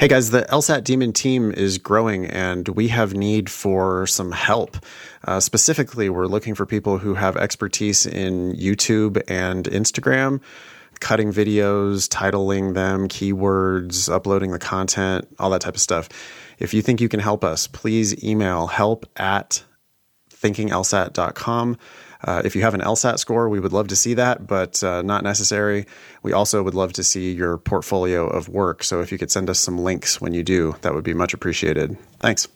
Hey guys, the LSAT Demon team is growing and we have need for some help. Uh, specifically, we're looking for people who have expertise in YouTube and Instagram, cutting videos, titling them, keywords, uploading the content, all that type of stuff. If you think you can help us, please email help at thinkinglsat.com. Uh, if you have an LSAT score, we would love to see that, but uh, not necessary. We also would love to see your portfolio of work. So if you could send us some links when you do, that would be much appreciated. Thanks.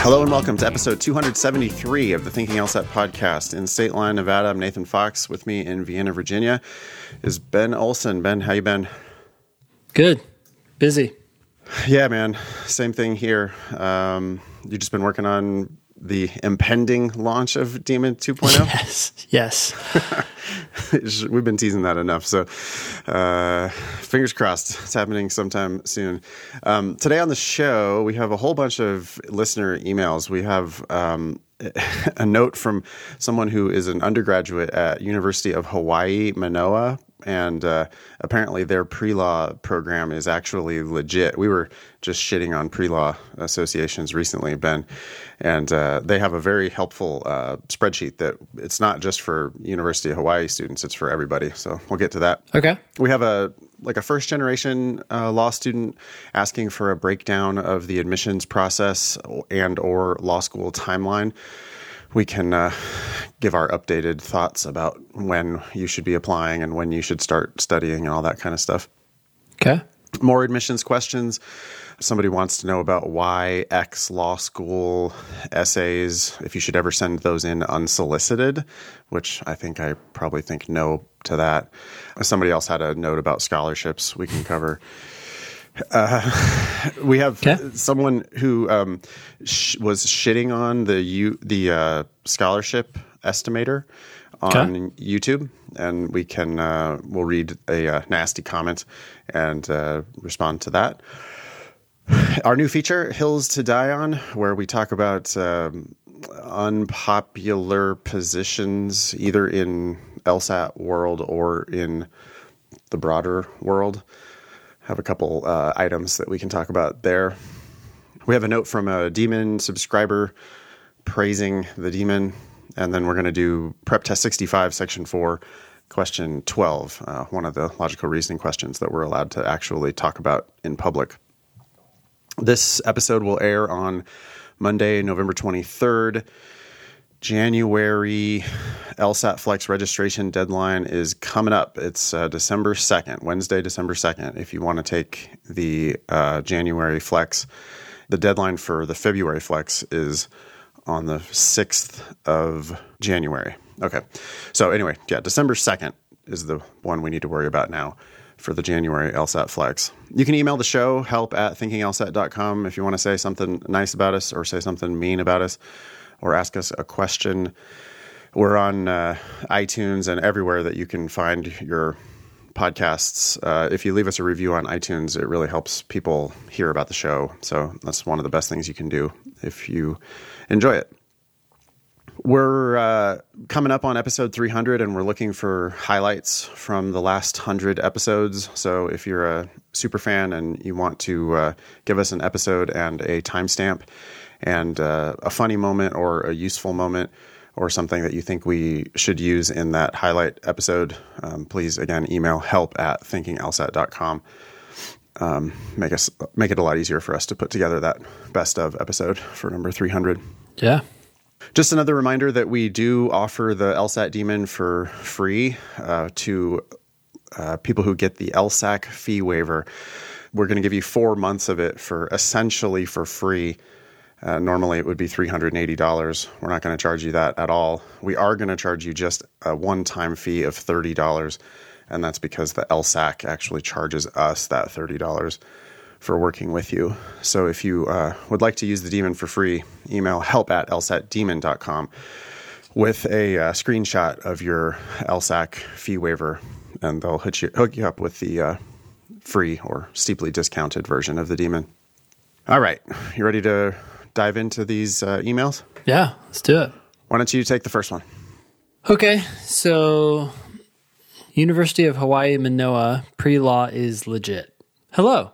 Hello and welcome to episode 273 of the Thinking LSAT podcast. In Stateline, Nevada, I'm Nathan Fox. With me in Vienna, Virginia is Ben Olson. Ben, how you been? Good. Busy. Yeah, man. Same thing here. Um, you've just been working on the impending launch of Demon 2.0. Yes. Yes. We've been teasing that enough. So, uh, fingers crossed, it's happening sometime soon. Um, today on the show, we have a whole bunch of listener emails. We have um, a note from someone who is an undergraduate at University of Hawaii Manoa and uh, apparently their pre-law program is actually legit. We were just shitting on pre-law associations recently, Ben, and uh, they have a very helpful uh, spreadsheet that it's not just for University of Hawaii students; it's for everybody. So we'll get to that. Okay. We have a like a first generation uh, law student asking for a breakdown of the admissions process and or law school timeline we can uh, give our updated thoughts about when you should be applying and when you should start studying and all that kind of stuff. Okay. More admissions questions. Somebody wants to know about why X law school essays, if you should ever send those in unsolicited, which I think I probably think no to that. Somebody else had a note about scholarships we can cover. Uh, we have okay. someone who um, sh- was shitting on the U- the uh, scholarship estimator on okay. YouTube, and we can uh, we'll read a uh, nasty comment and uh, respond to that. Our new feature, Hills to Die On, where we talk about um, unpopular positions either in LSAT world or in the broader world have a couple uh, items that we can talk about there. We have a note from a demon subscriber praising the demon, and then we're going to do prep test 65, section 4, question 12, uh, one of the logical reasoning questions that we're allowed to actually talk about in public. This episode will air on Monday, November 23rd. January LSAT Flex registration deadline is coming up. It's uh, December 2nd, Wednesday, December 2nd. If you want to take the uh, January Flex, the deadline for the February Flex is on the 6th of January. Okay. So, anyway, yeah, December 2nd is the one we need to worry about now for the January LSAT Flex. You can email the show, help at thinkinglsat.com if you want to say something nice about us or say something mean about us or ask us a question. We're on uh, iTunes and everywhere that you can find your podcasts. Uh, if you leave us a review on iTunes, it really helps people hear about the show. So that's one of the best things you can do if you enjoy it. We're uh, coming up on episode 300 and we're looking for highlights from the last 100 episodes. So if you're a super fan and you want to uh, give us an episode and a timestamp, and uh, a funny moment or a useful moment or something that you think we should use in that highlight episode, um, please again email help at thinkinglsat.com. Um, make us make it a lot easier for us to put together that best of episode for number 300. Yeah. Just another reminder that we do offer the LSAT Demon for free uh, to uh, people who get the LSAC fee waiver. We're going to give you four months of it for essentially for free. Uh, normally, it would be $380. We're not going to charge you that at all. We are going to charge you just a one time fee of $30, and that's because the LSAC actually charges us that $30 for working with you. So if you uh, would like to use the Demon for free, email help at lsatdemon.com with a uh, screenshot of your LSAC fee waiver, and they'll hook you, hook you up with the uh, free or steeply discounted version of the Demon. All right, you ready to dive into these uh, emails? Yeah, let's do it. Why don't you take the first one? Okay, so University of Hawaii Manoa pre law is legit. Hello.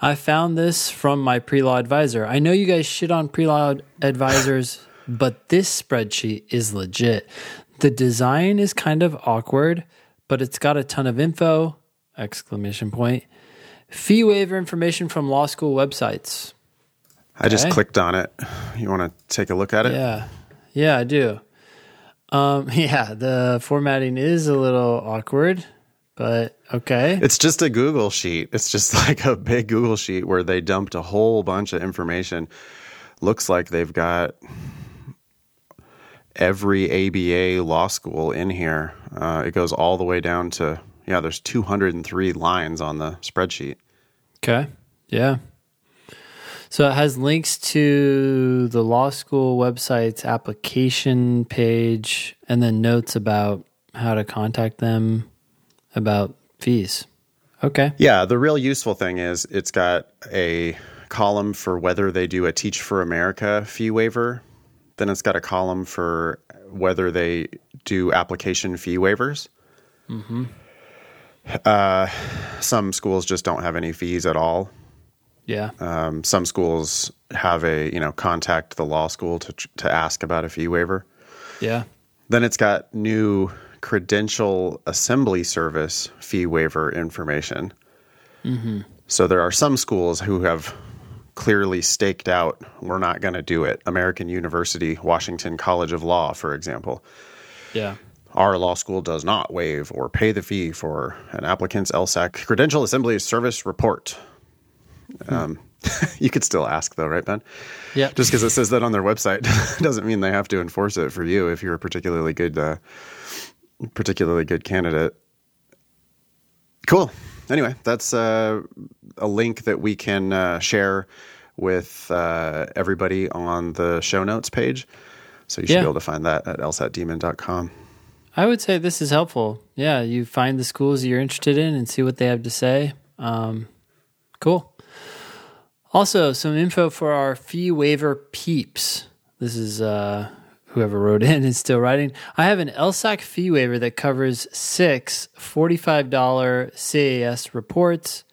I found this from my pre law advisor. I know you guys shit on pre law advisors, but this spreadsheet is legit. The design is kind of awkward, but it's got a ton of info! Exclamation point. Fee waiver information from law school websites. I just clicked on it. You want to take a look at it? Yeah. Yeah, I do. Um, yeah, the formatting is a little awkward, but okay. It's just a Google sheet. It's just like a big Google sheet where they dumped a whole bunch of information. Looks like they've got every ABA law school in here. Uh, it goes all the way down to, yeah, there's 203 lines on the spreadsheet. Okay. Yeah. So it has links to the law school website's application page and then notes about how to contact them about fees. Okay. Yeah, the real useful thing is it's got a column for whether they do a Teach for America fee waiver. Then it's got a column for whether they do application fee waivers. Uh, some schools just don't have any fees at all. Yeah. Um, some schools have a you know contact the law school to to ask about a fee waiver. Yeah. Then it's got new credential assembly service fee waiver information. So there are some schools who have clearly staked out, we're not going to do it. American University, Washington College of Law, for example. Yeah. Our law school does not waive or pay the fee for an applicant's LSAC credential assembly service report. Um, you could still ask, though, right, Ben? Yeah. Just because it says that on their website doesn't mean they have to enforce it for you if you're a particularly good, uh, particularly good candidate. Cool. Anyway, that's uh, a link that we can uh, share with uh, everybody on the show notes page. So you should Yeah. be able to find that at lsatdemon.com. I would say this is helpful. Yeah, you find the schools you're interested in and see what they have to say. Um, cool. Also, some info for our fee waiver peeps. This is uh, whoever wrote in is still writing. I have an LSAC fee waiver that covers six $45 CAS reports.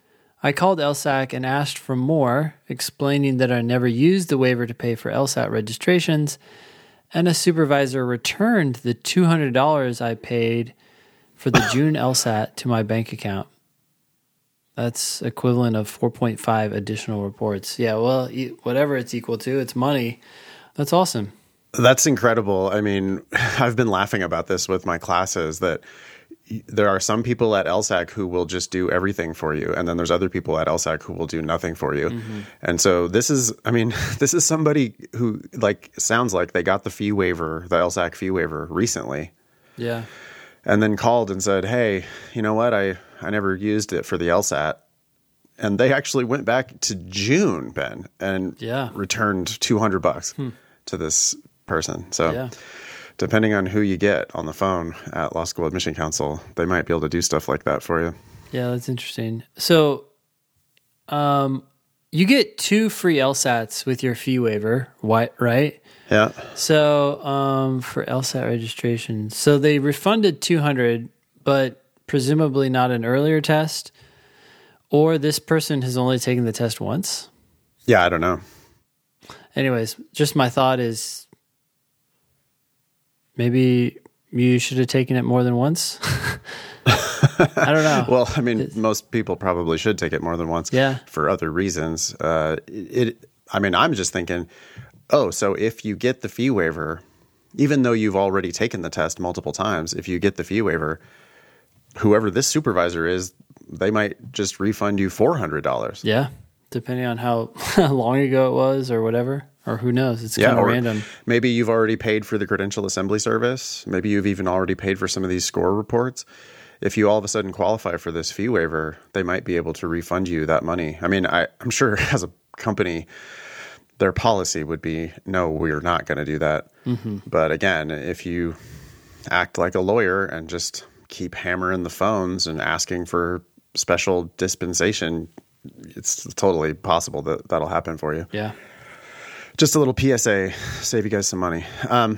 I called LSAC and asked for more, explaining that I never used the waiver to pay for LSAT registrations and a supervisor returned the $200 I paid for the June LSAT to my bank account. That's equivalent of 4.5 additional reports. Yeah, well, whatever it's equal to, it's money. That's awesome. That's incredible. I mean, I've been laughing about this with my classes that there are some people at LSAC who will just do everything for you, and then there's other people at LSAC who will do nothing for you. Mm-hmm. And so this is, I mean, this is somebody who like sounds like they got the fee waiver, the LSAC fee waiver recently, Yeah. and then called and said, "Hey, you know what? I I never used it for the LSAT." And they actually went back to June, Ben, and Yeah. returned 200 bucks to this person. So Yeah. depending on who you get on the phone at Law School Admission Council, they might be able to do stuff like that for you. Yeah, that's interesting. So, um, you get two free LSATs with your fee waiver, right? Yeah. So, um, for LSAT registration, so they refunded 200, but presumably not an earlier test, or this person has only taken the test once. Yeah, I don't know. Anyways, just my thought is maybe you should have taken it more than once. I don't know. Well, I mean, most people probably should take it more than once Yeah. for other reasons. Uh, it, I mean, I'm just thinking, oh, so if you get the fee waiver, even though you've already taken the test multiple times, if you get the fee waiver, whoever this supervisor is, they might just refund you $400. yeah, depending on how long ago it was or whatever, or who knows. It's kind of random. Maybe you've already paid for the credential assembly service. Maybe you've even already paid for some of these score reports. If you all of a sudden qualify for this fee waiver, they might be able to refund you that money. I mean, I, I'm sure as a company, their policy would be no, we're not going to do that. Mm-hmm. But again, if you act like a lawyer and just keep hammering the phones and asking for special dispensation, it's totally possible that that'll happen for you Yeah. just a little PSA, save you guys some money. Um,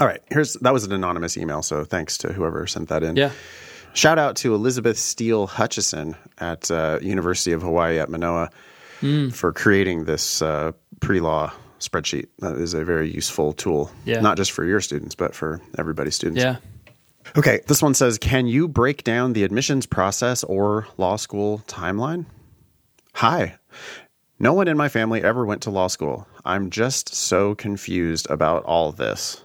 All right, here's that was an anonymous email, so thanks to whoever sent that in. Yeah. Shout out to Elizabeth Steele Hutchison at uh, University of Hawaii at Manoa for creating this uh, pre-law spreadsheet. That is a very useful tool, Yeah. not just for your students, but for everybody's students. Yeah. Okay, this one says, "Can you break down the admissions process or law school timeline?" Hi. No one in my family ever went to law school. I'm just so confused about all this.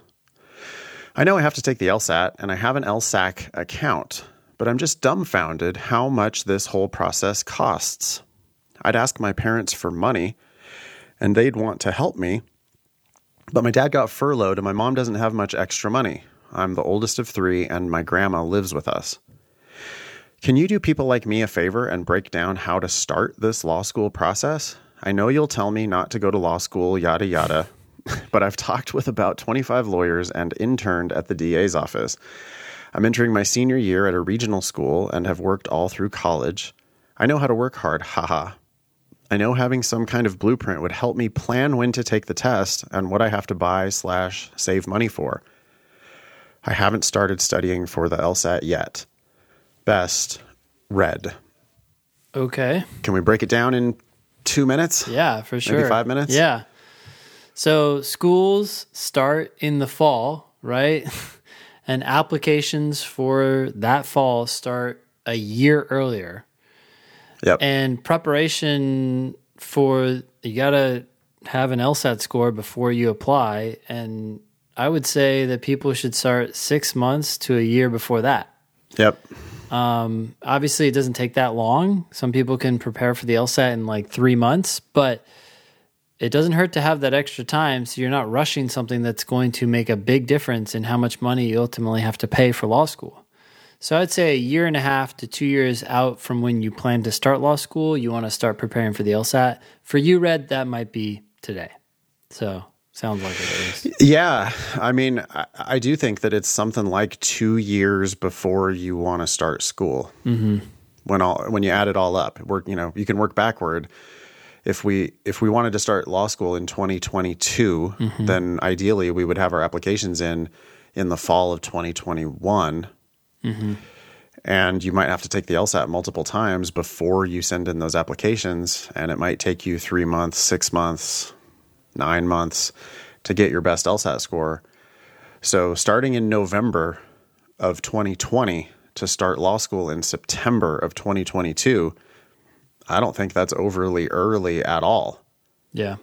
I know I have to take the LSAT and I have an LSAC account, but I'm just dumbfounded how much this whole process costs. I'd ask my parents for money and they'd want to help me, but my dad got furloughed and my mom doesn't have much extra money. I'm the oldest of three and my grandma lives with us. Can you do people like me a favor and break down how to start this law school process? I know you'll tell me not to go to law school, yada, yada, but I've talked with about 25 lawyers and interned at the DA's office. I'm entering my senior year at a regional school and have worked all through college. I know how to work hard, haha. I know having some kind of blueprint would help me plan when to take the test and what I have to buy slash save money for. I haven't started studying for the LSAT yet. Best, red. Okay. Can we break it down in two minutes? Yeah, for sure. five minutes? Yeah. So schools start in the fall, right? and applications for that fall start a year earlier. Yep. And preparation for you got to have an LSAT score before you apply. And I would say that people should start six months to a year before that. yep. Um, obviously, it doesn't take that long. Some people can prepare for the LSAT in like three months, but it doesn't hurt to have that extra time so you're not rushing something that's going to make a big difference in how much money you ultimately have to pay for law school. So I'd say a year and a half to two years out from when you plan to start law school, you want to start preparing for the LSAT. For you, Red, that might be today. So sounds like it is. Yeah, I mean, I, I do think that it's something like two years before you want to start school. Mm-hmm. When all when you add it all up, work you know you can work backward. If we if we wanted to start law school in 2022, then ideally we would have our applications in in the fall of 2021. And you might have to take the LSAT multiple times before you send in those applications, and it might take you three months, six months, nine months to get your best LSAT score. So, starting in November of 2020 to start law school in September of 2022, I don't think that's overly early at all. Yeah.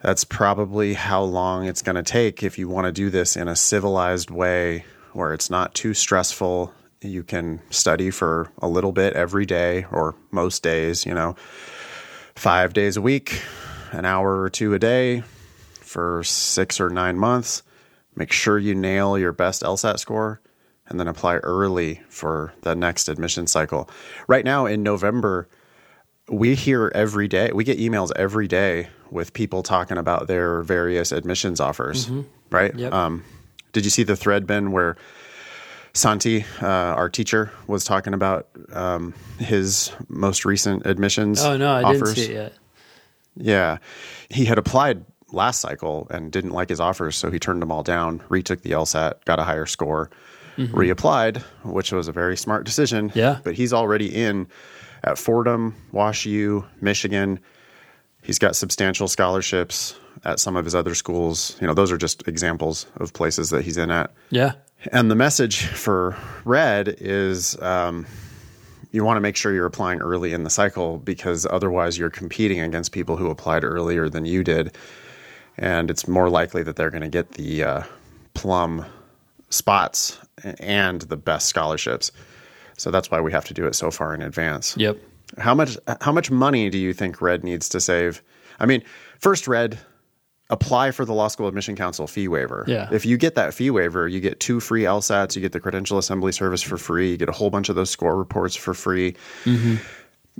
That's probably how long it's going to take if you want to do this in a civilized way where it's not too stressful. You can study for a little bit every day or most days, you know, five days a week, an hour or two a day for six or nine months. Make sure you nail your best LSAT score and then apply early for the next admission cycle. Right now in November, we hear every day, we get emails every day with people talking about their various admissions offers, right? Yep. Um, did you see the thread, Ben, where Santi, uh, our teacher, was talking about um, his most recent admissions Oh, no, I offers? didn't see it yet. Yeah. He had applied last cycle and didn't like his offers, so he turned them all down, retook the LSAT, got a higher score, reapplied, which was a very smart decision. Yeah. But he's already in at Fordham, Wash U, Michigan. He's got substantial scholarships at some of his other schools. You know, those are just examples of places that he's in at. Yeah. And the message for red is um, you want to make sure you're applying early in the cycle because otherwise you're competing against people who applied earlier than you did. And it's more likely that they're going to get the uh, plum spots and the best scholarships. So that's why we have to do it so far in advance. Yep. How much how much money do you think Red needs to save? I mean, first Red apply for the Law School Admission Council fee waiver. Yeah. If you get that fee waiver, you get two free LSATs, you get the credential assembly service for free, you get a whole bunch of those score reports for free. Mm-hmm.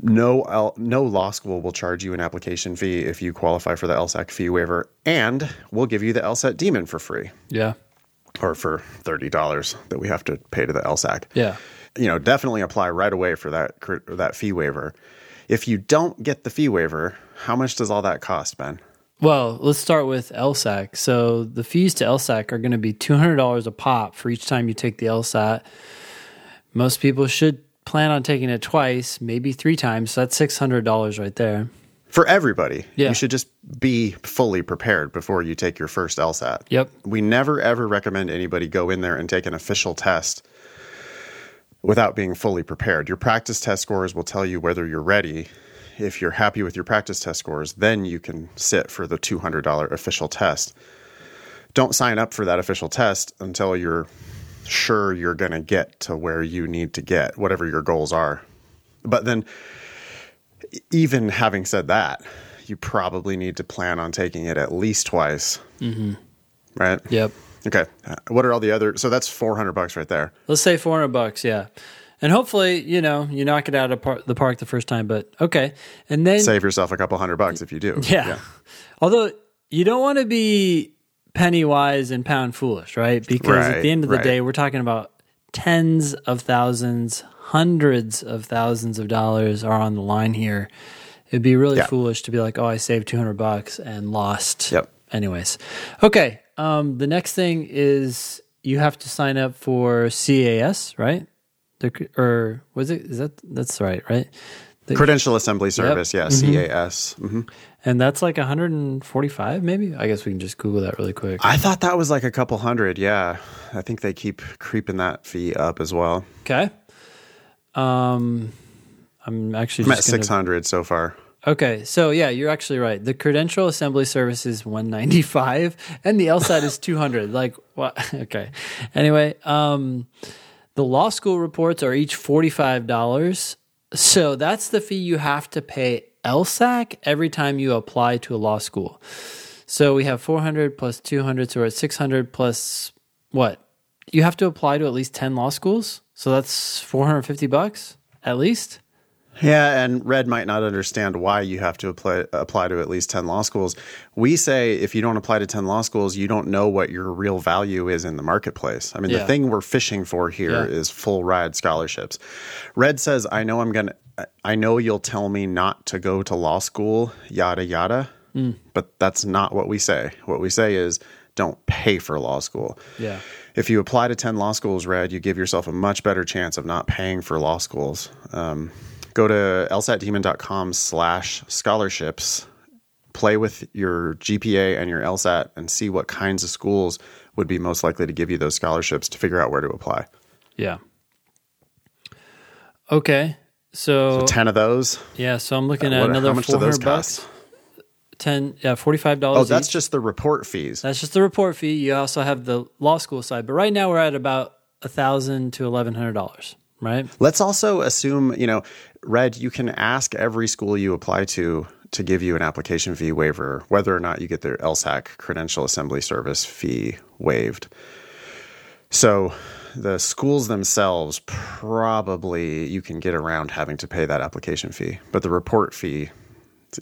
No, L, no law school will charge you an application fee if you qualify for the LSAC fee waiver, and we'll give you the LSAT Demon for free Yeah. or for thirty dollars that we have to pay to the LSAC Yeah. you know, definitely apply right away for that that fee waiver. If you don't get the fee waiver, how much does all that cost, Ben? Well, let's start with LSAC. So the fees to LSAC are going to be $200 a pop for each time you take the LSAT. Most people should plan on taking it twice, maybe three times. So that's $600 right there. For everybody, Yeah. you should just be fully prepared before you take your first LSAT. Yep. We never ever recommend anybody go in there and take an official test without being fully prepared. Your practice test scores will tell you whether you're ready. If you're happy with your practice test scores, then you can sit for the $200 official test. Don't sign up for that official test until you're sure you're going to get to where you need to get, whatever your goals are. But then, even having said that, you probably need to plan on taking it at least twice. Mm-hmm. Right? Yep. Okay. What are all the other? So that's 400 bucks right there. Let's say 400 bucks. Yeah. And hopefully, you know, you knock it out of par- the park the first time, but okay. And then, Save yourself a couple hundred bucks if you do. yeah. Although you don't want to be penny wise and pound foolish, right? Because at the end of the right. day, we're talking about tens of thousands, hundreds of thousands of dollars are on the line here. It'd be really Yeah. foolish to be like, oh, I saved 200 bucks and lost. Yep. Anyways. Okay. Um, the next thing is you have to sign up for CAS, right? The, or was it, is that, that's right, right? The- Credential Assembly Service, yeah, CAS. hmm and that's like 145 maybe i guess we can just google that really quick I thought that was like a couple hundred. Yeah. I think they keep creeping that fee up as well. okay um i'm actually I'm at gonna, 600 so far. okay so yeah you're actually right the credential assembly service is 195 and the lsat is 200 like what okay anyway um the law school reports are each $45 so that's the fee you have to pay lsac every time you apply to a law school. So we have 400 plus 200 so we're at 600 plus what? You have to apply to at least 10 law schools? So that's 450 bucks at least Yeah, and Red might not understand why you have to apply, apply to at least 10 law schools. We say if you don't apply to 10 law schools, you don't know what your real value is in the marketplace. I mean, Yeah. the thing we're fishing for here is Yeah. full ride scholarships. Red says, I know I'm going to, I know you'll tell me not to go to law school, yada, yada. Mm. But that's not what we say. What we say is don't pay for law school. Yeah. If you apply to 10 law schools, Red, you give yourself a much better chance of not paying for law schools. Um, go to lsatdemon.com slash scholarships, play with your GPA and your LSAT, and see what kinds of schools would be most likely to give you those scholarships to figure out where to apply. Yeah. Okay. So, 10 of those. yeah, so I'm looking uh, at What- another how much do those 400 bucks. cost? 10 yeah, $45 Oh, that's each. just the report fees. That's just the report fee. You also have the law school side, but right now we're at about a thousand to eleven hundred dollars, right? Let's also assume, you know, Red, you can ask every school you apply to to give you an application fee waiver, whether or not you get their LSAC credential assembly service fee waived. So the schools themselves probably you can get around having to pay that application fee, but the report fee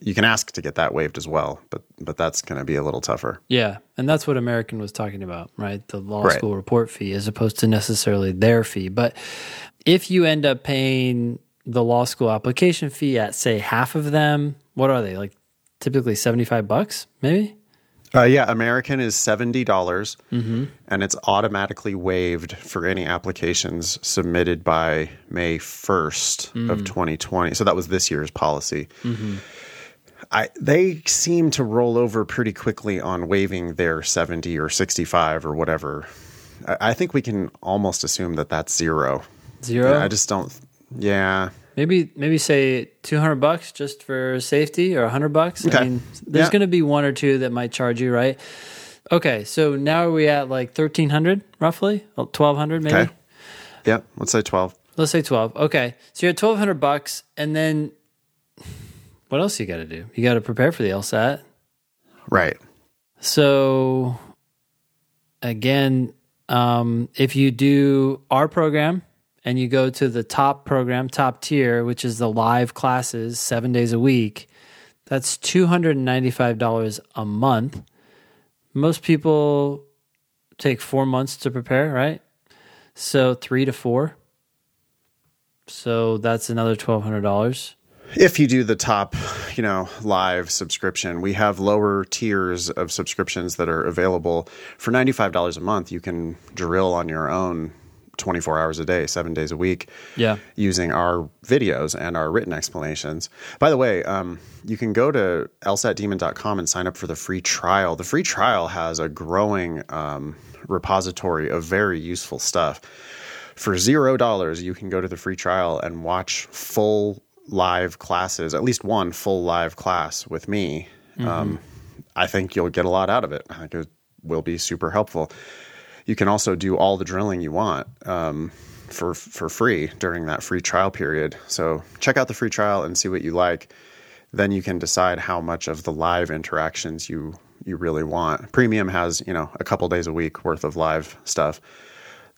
you can ask to get that waived as well, but but that's going to be a little tougher. Yeah, and that's what American was talking about, right? The law Right. school report fee as opposed to necessarily their fee. But if you end up paying the law school application fee at say half of them, what are they? Like typically 75 bucks, maybe? Uh, yeah, American is seventy dollars, mm-hmm. and it's automatically waived for any applications submitted by May first of mm. twenty twenty. So that was this year's policy. Mm-hmm. I they seem to roll over pretty quickly on waiving their seventy or sixty five or whatever. I, I think we can almost assume that that's zero. Zero? I just don't. Yeah, Maybe maybe say 200 bucks just for safety or 100 bucks. Okay. I mean, there's Yeah. going to be one or two that might charge you, right? Okay, so now are we at like 1300 roughly? 1200 maybe? okay, yeah. Let's say twelve. Let's say 12. Okay. So you're at 1200 bucks and then what else you got to do? You got to prepare for the LSAT. Right. So again, um, if you do our program and you go to the top program, top tier, which is the live classes, seven days a week, that's two hundred and ninety-five dollars a month. Most people take four months to prepare, right? So three to four. So that's another twelve hundred dollars. if you do the top, you know, live subscription, we have lower tiers of subscriptions that are available for $95 a month. You can drill on your own 24 hours a day, seven days a week, Yeah. using our videos and our written explanations. By the way, um, you can go to lsatdemon.com and sign up for the free trial. The free trial has a growing um, repository of very useful stuff. For zero dollars, you can go to the free trial and watch full live classes, at least one full live class with me. Um, I think you'll get a lot out of it. I think it will be super helpful. You can also do all the drilling you want um, for for free during that free trial period. So check out the free trial and see what you like. Then you can decide how much of the live interactions you you really want. Premium has you know a couple days a week worth of live stuff.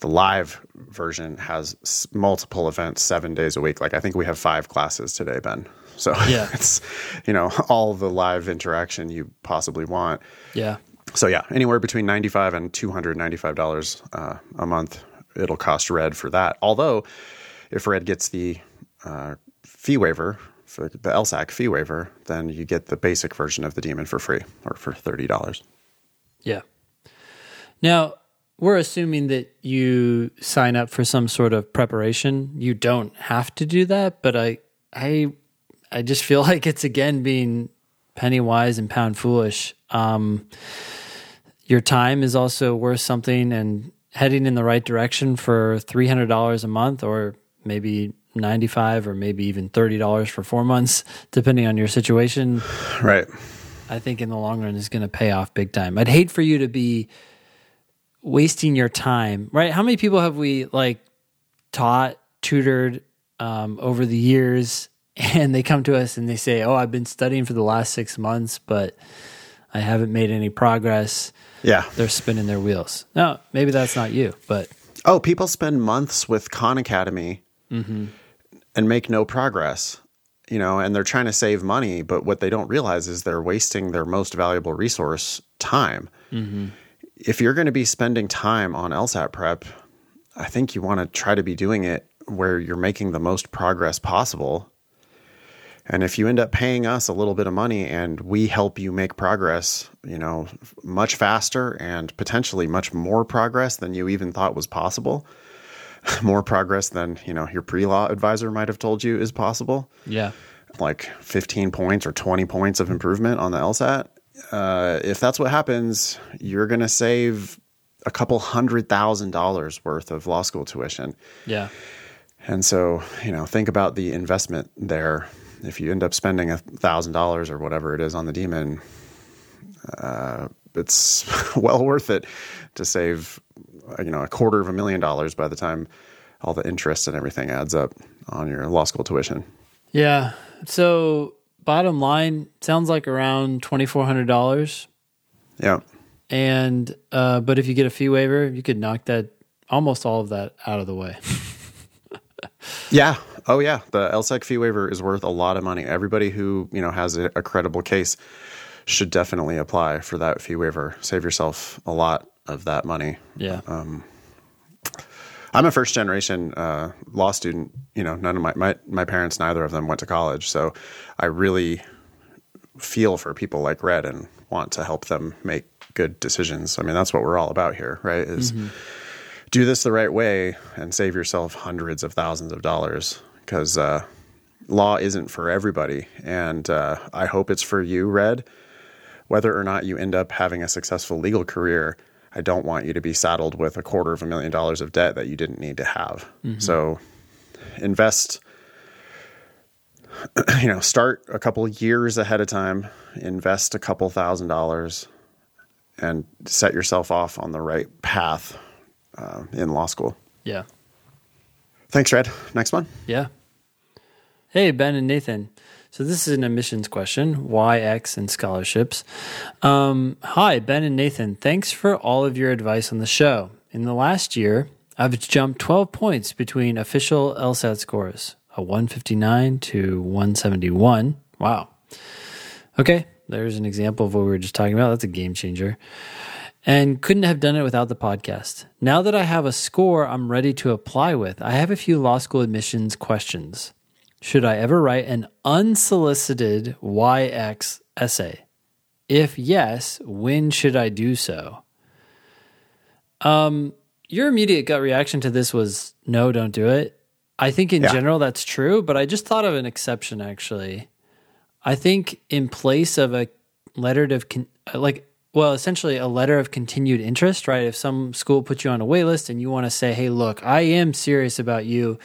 The live version has s- multiple events seven days a week. Like I think we have five classes today, Ben. So Yeah. it's you know all the live interaction you possibly want Yeah. So yeah, anywhere between ninety five and two hundred ninety five dollars uh, a month. It'll cost Red for that. Although, if Red gets the uh, fee waiver for the LSAC fee waiver, then you get the basic version of the Demon for free or for thirty dollars. Yeah. Now, we're assuming that you sign up for some sort of preparation. You don't have to do that, but I I I just feel like it's again being penny wise and pound foolish. Um your time is also worth something and heading in the right direction for $300 a month or maybe 95 or maybe even $30 for 4 months depending on your situation Right. I think in the long run is going to pay off big time. I'd hate for you to be wasting your time, right? How many people have we like taught, tutored um, over the years, and they come to us and they say, "Oh, I've been studying for the last six months, but I haven't made any progress." Yeah. They're spinning their wheels. No, maybe that's not you, but Oh, people spend months with Khan Academy Mm-hmm. and make no progress. You know, and they're trying to save money, but what they don't realize is they're wasting their most valuable resource, time. Mm-hmm. If you're going to be spending time on LSAT prep, I think you want to try to be doing it where you're making the most progress possible. And if you end up paying us a little bit of money and we help you make progress, you know, much faster and potentially much more progress than you even thought was possible, more progress than, you know, your pre-law advisor might have told you is possible, yeah, like 15 points or 20 points of improvement on the LSAT. Uh, if that's what happens, you're going to save a couple hundred thousand dollars worth of law school tuition. yeah, And so, you know, think about the investment there. If you end up spending a thousand dollars or whatever it is on the demon, uh, it's well worth it to save, you know, a quarter of a million dollars by the time all the interest and everything adds up on your law school tuition. yeah. So, bottom line, sounds like around twenty four hundred dollars. Yeah. And uh, but if you get a fee waiver, you could knock that almost all of that out of the way. Yeah. Oh, yeah. The LSAC fee waiver is worth a lot of money. Everybody who you know has a, a credible case should definitely apply for that fee waiver. Save yourself a lot of that money. Yeah. I'm a first generation uh, law student. You know, none of my, my my parents, neither of them went to college, so I really feel for people like Red and want to help them make good decisions. I mean, that's what we're all about here, right? Is do this the right way and save yourself hundreds of thousands of dollars because uh, law isn't for everybody, and uh, I hope it's for you, Red. Whether or not you end up having a successful legal career, I don't want you to be saddled with a quarter of a million dollars of debt that you didn't need to have. So invest you know, start a couple years ahead of time, invest a couple thousand dollars and set yourself off on the right path uh, in law school. Yeah. Thanks, Red. Next one. Yeah. Hey, Ben and Nathan. So this is an admissions question, why X and scholarships. Um, hi, Ben and Nathan. Thanks for all of your advice on the show. In the last year, I've jumped 12 points between official LSAT scores, a 159 to 171. Wow. Okay, there's an example of what we were just talking about. That's a game changer. And couldn't have done it without the podcast. Now that I have a score I'm ready to apply with, I have a few law school admissions questions. should I ever write an unsolicited why X essay? If yes, when should I do so? Um, your immediate gut reaction to this was no, don't do it. I think in Yeah. general that's true, but I just thought of an exception actually. I think in place of a letter of con- like well, essentially a letter of continued interest, right? If some school puts you on a wait list and you want to say, "Hey, look, I am serious about you."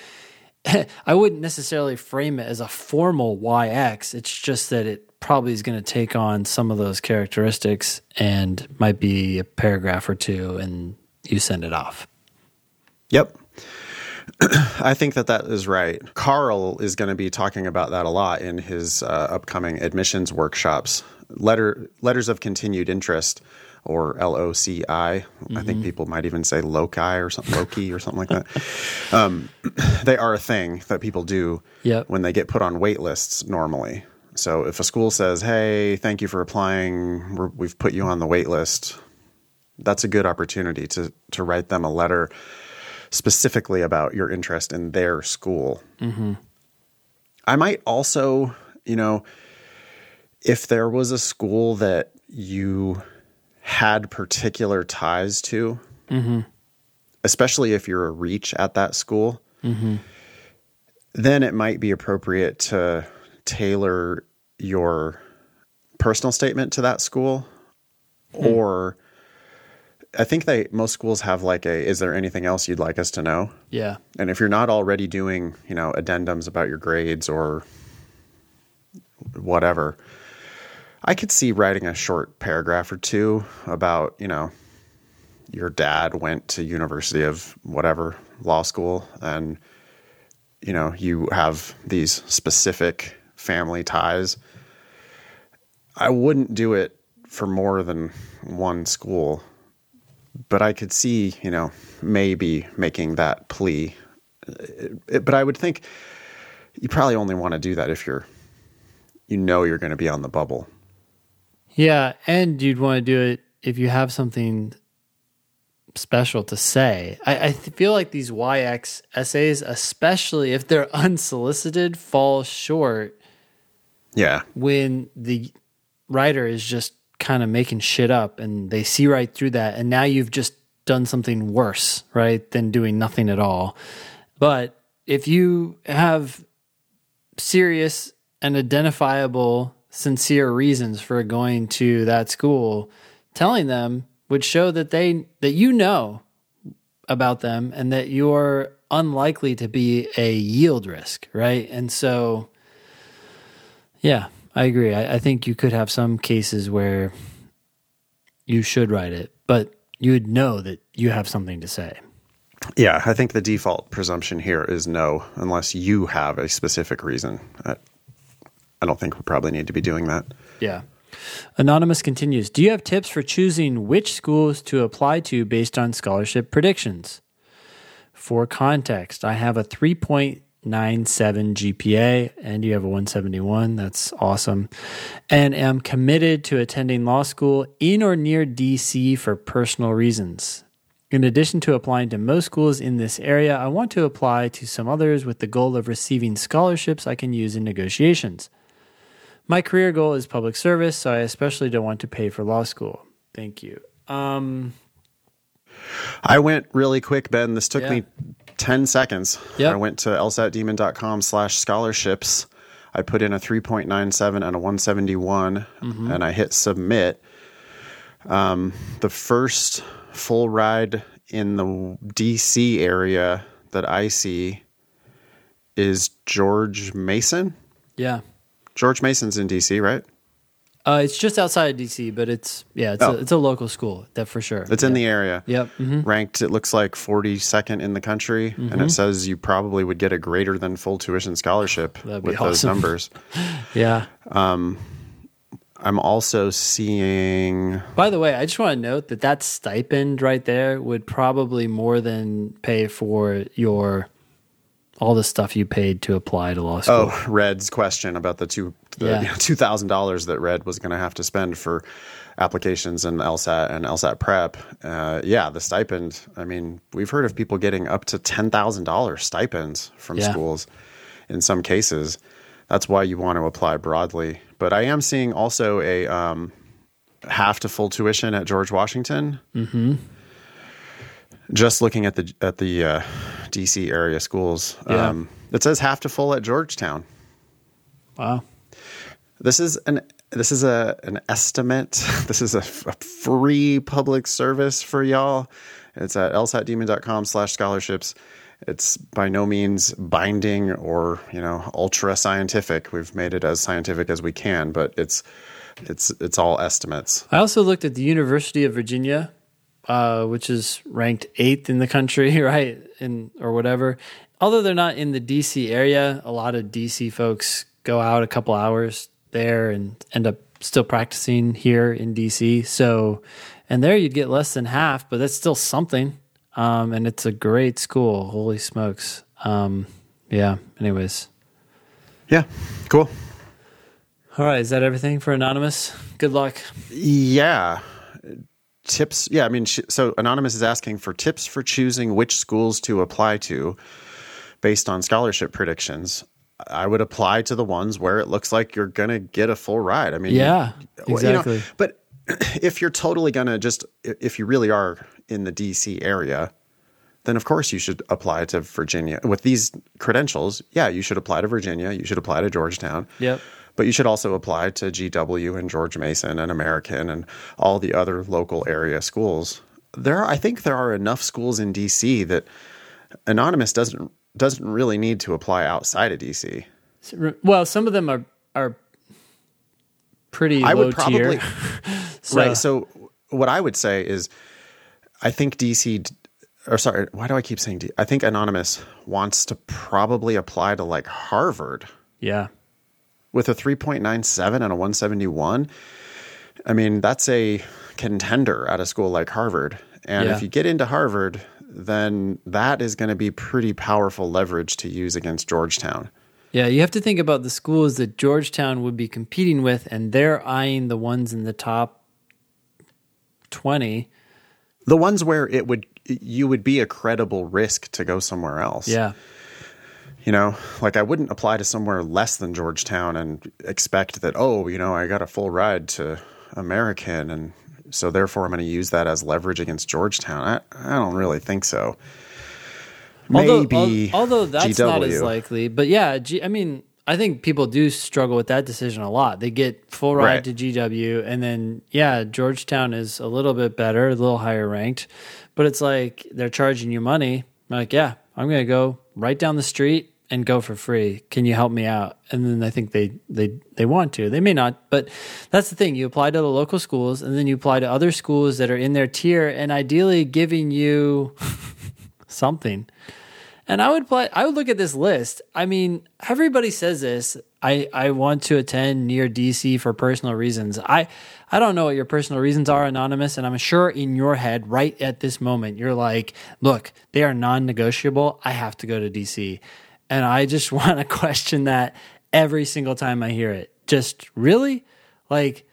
I wouldn't necessarily frame it as a formal why X. It's just that it probably is going to take on some of those characteristics and might be a paragraph or two and you send it off. Yep. I think that that is right. Carl is going to be talking about that a lot in his uh, upcoming admissions workshops. Letter letters of continued interest, or LOCI. I think people might even say loci or something, Loki or something like that. Um, they are a thing that people do Yep. when they get put on wait lists normally. So if a school says, "Hey, thank you for applying. We're, we've put you on the wait list," that's a good opportunity to to write them a letter specifically about your interest in their school. I might also, you know, if there was a school that you had particular ties to, mm-hmm. especially if you're a reach at that school, mm-hmm. then it might be appropriate to tailor your personal statement to that school hmm. or I think they most schools have like a is there anything else you'd like us to know? Yeah. And if you're not already doing, you know, addendums about your grades or whatever, I could see writing a short paragraph or two about, you know, your dad went to University of whatever law school and you know, you have these specific family ties. I wouldn't do it for more than one school but I could see, you know, maybe making that plea. Uh, But I would think you probably only want to do that if you're, you know, you're going to be on the bubble. Yeah, and you'd want to do it if you have something special to say. I, I feel like these why X essays, especially if they're unsolicited, fall short Yeah. when the writer is just kind of making shit up and they see right through that. And now you've just done something worse, right, than doing nothing at all. But if you have serious and identifiable, sincere reasons for going to that school, telling them would show that they that you know about them and that you're unlikely to be a yield risk, right? And so yeah, I agree. I, I think you could have some cases where you should write it, but you would know that you have something to say. Yeah. I think the default presumption here is no, unless you have a specific reason. Uh, I, don't think we probably need to be doing that. Yeah. Anonymous continues Do you have tips for choosing which schools to apply to based on scholarship predictions? For context, I have a 3.97 GPA and you have a 171. That's awesome. And am committed to attending law school in or near DC for personal reasons. In addition to applying to most schools in this area, I want to apply to some others with the goal of receiving scholarships I can use in negotiations. My career goal is public service, so I especially don't want to pay for law school. Thank you. Um, I went really quick, Ben. This took Yeah. me 10 seconds. Yep. I went to lsatdemon.com slash scholarships. I put in a 3.97 and a 171 Mm-hmm. and I hit submit. Um, the first full ride in the DC area that I see is George Mason. yeah. George Mason's in DC, right? Uh, it's just outside of DC, but it's yeah, it's Oh. a, it's a local school that for sure. It's in the area. Yep. hmm Ranked, it looks like 42nd in the country, and Mm-hmm. it says you probably would get a greater than full tuition scholarship with those numbers. Yeah. I'm also seeing. By the way, I just want to note that that stipend right there would probably more than pay for your all the stuff you paid to apply to law school. Oh, Red's question about the two the, Yeah. you know, two thousand dollars that Red was going to have to spend for applications and LSAT and LSAT prep. Uh, yeah, the stipend. I mean, we've heard of people getting up to ten thousand dollars stipends from Yeah. schools, in some cases. That's why you want to apply broadly. But I am seeing also a um, half to full tuition at George Washington. Mm-hmm. Just looking at the at the uh, DC area schools, Yeah. um, it says half to full at Georgetown. Wow. This is an this is a an estimate. This is a free public service for y'all. It's at lsatdemon.com slash scholarships. It's by no means binding or you know ultra scientific. We've made it as scientific as we can, but it's it's it's all estimates. I also looked at the University of Virginia, uh, which is ranked eighth in the country, right? In or whatever. Although they're not in the DC area, a lot of DC folks go out a couple hours there and end up still practicing here in DC. So, and there you'd get less than half, but that's still something. Um, and it's a great school. Holy smokes. Um, yeah. Anyways. Yeah, cool. All right. Is that everything for Anonymous? Good luck. Yeah. Tips. Yeah, I mean, sh- so Anonymous is asking for tips for choosing which schools to apply to based on scholarship predictions. I would apply to the ones where it looks like you're going to get a full ride. I mean, Yeah, well, you know, exactly. but if you're totally going to just, if you really are in the DC area, then of course you should apply to Virginia. With these credentials, yeah, you should apply to Virginia. You should apply to Georgetown. Yep. But you should also apply to GW and George Mason and American and all the other local area schools. There, are, I think there are enough schools in DC that Anonymous doesn't doesn't really need to apply outside of DC. Well, some of them are are pretty I would probably tier. So- right. So what I would say is, I think DC, or sorry, why do I keep saying D? I think Anonymous wants to probably apply to like Harvard Yeah. With a 3.97 and a 171. I mean, that's a contender at a school like Harvard. And Yeah. if you get into Harvard, then that is going to be pretty powerful leverage to use against Georgetown. Yeah, you have to think about the schools that Georgetown would be competing with, and they're eyeing the ones in the top 20. The ones where it would you would be a credible risk to go somewhere else. Yeah. You know, like I wouldn't apply to somewhere less than Georgetown and expect that, oh, you know, I got a full ride to American and so therefore I'm going to use that as leverage against Georgetown. I, I don't really think so. Maybe although, although that's GW. not as likely, but yeah, G, I mean, I think people do struggle with that decision a lot. They get full ride Right. to GW, and then yeah, Georgetown is a little bit better, a little higher ranked, but it's like they're charging you money. I'm like, yeah, I'm gonna go right down the street and go for free. Can you help me out? And then I think they they they want to. They may not, but that's the thing. You apply to the local schools, and then you apply to other schools that are in their tier, and ideally giving you something. And I would. I would look at this list. I mean, everybody says this. I I want to attend near DC for personal reasons. I I don't know what your personal reasons are, anonymous, and I'm sure in your head, right at this moment, you're like, look, they are non-negotiable. I have to go to DC, and I just want to question that every single time I hear it. Just really, like,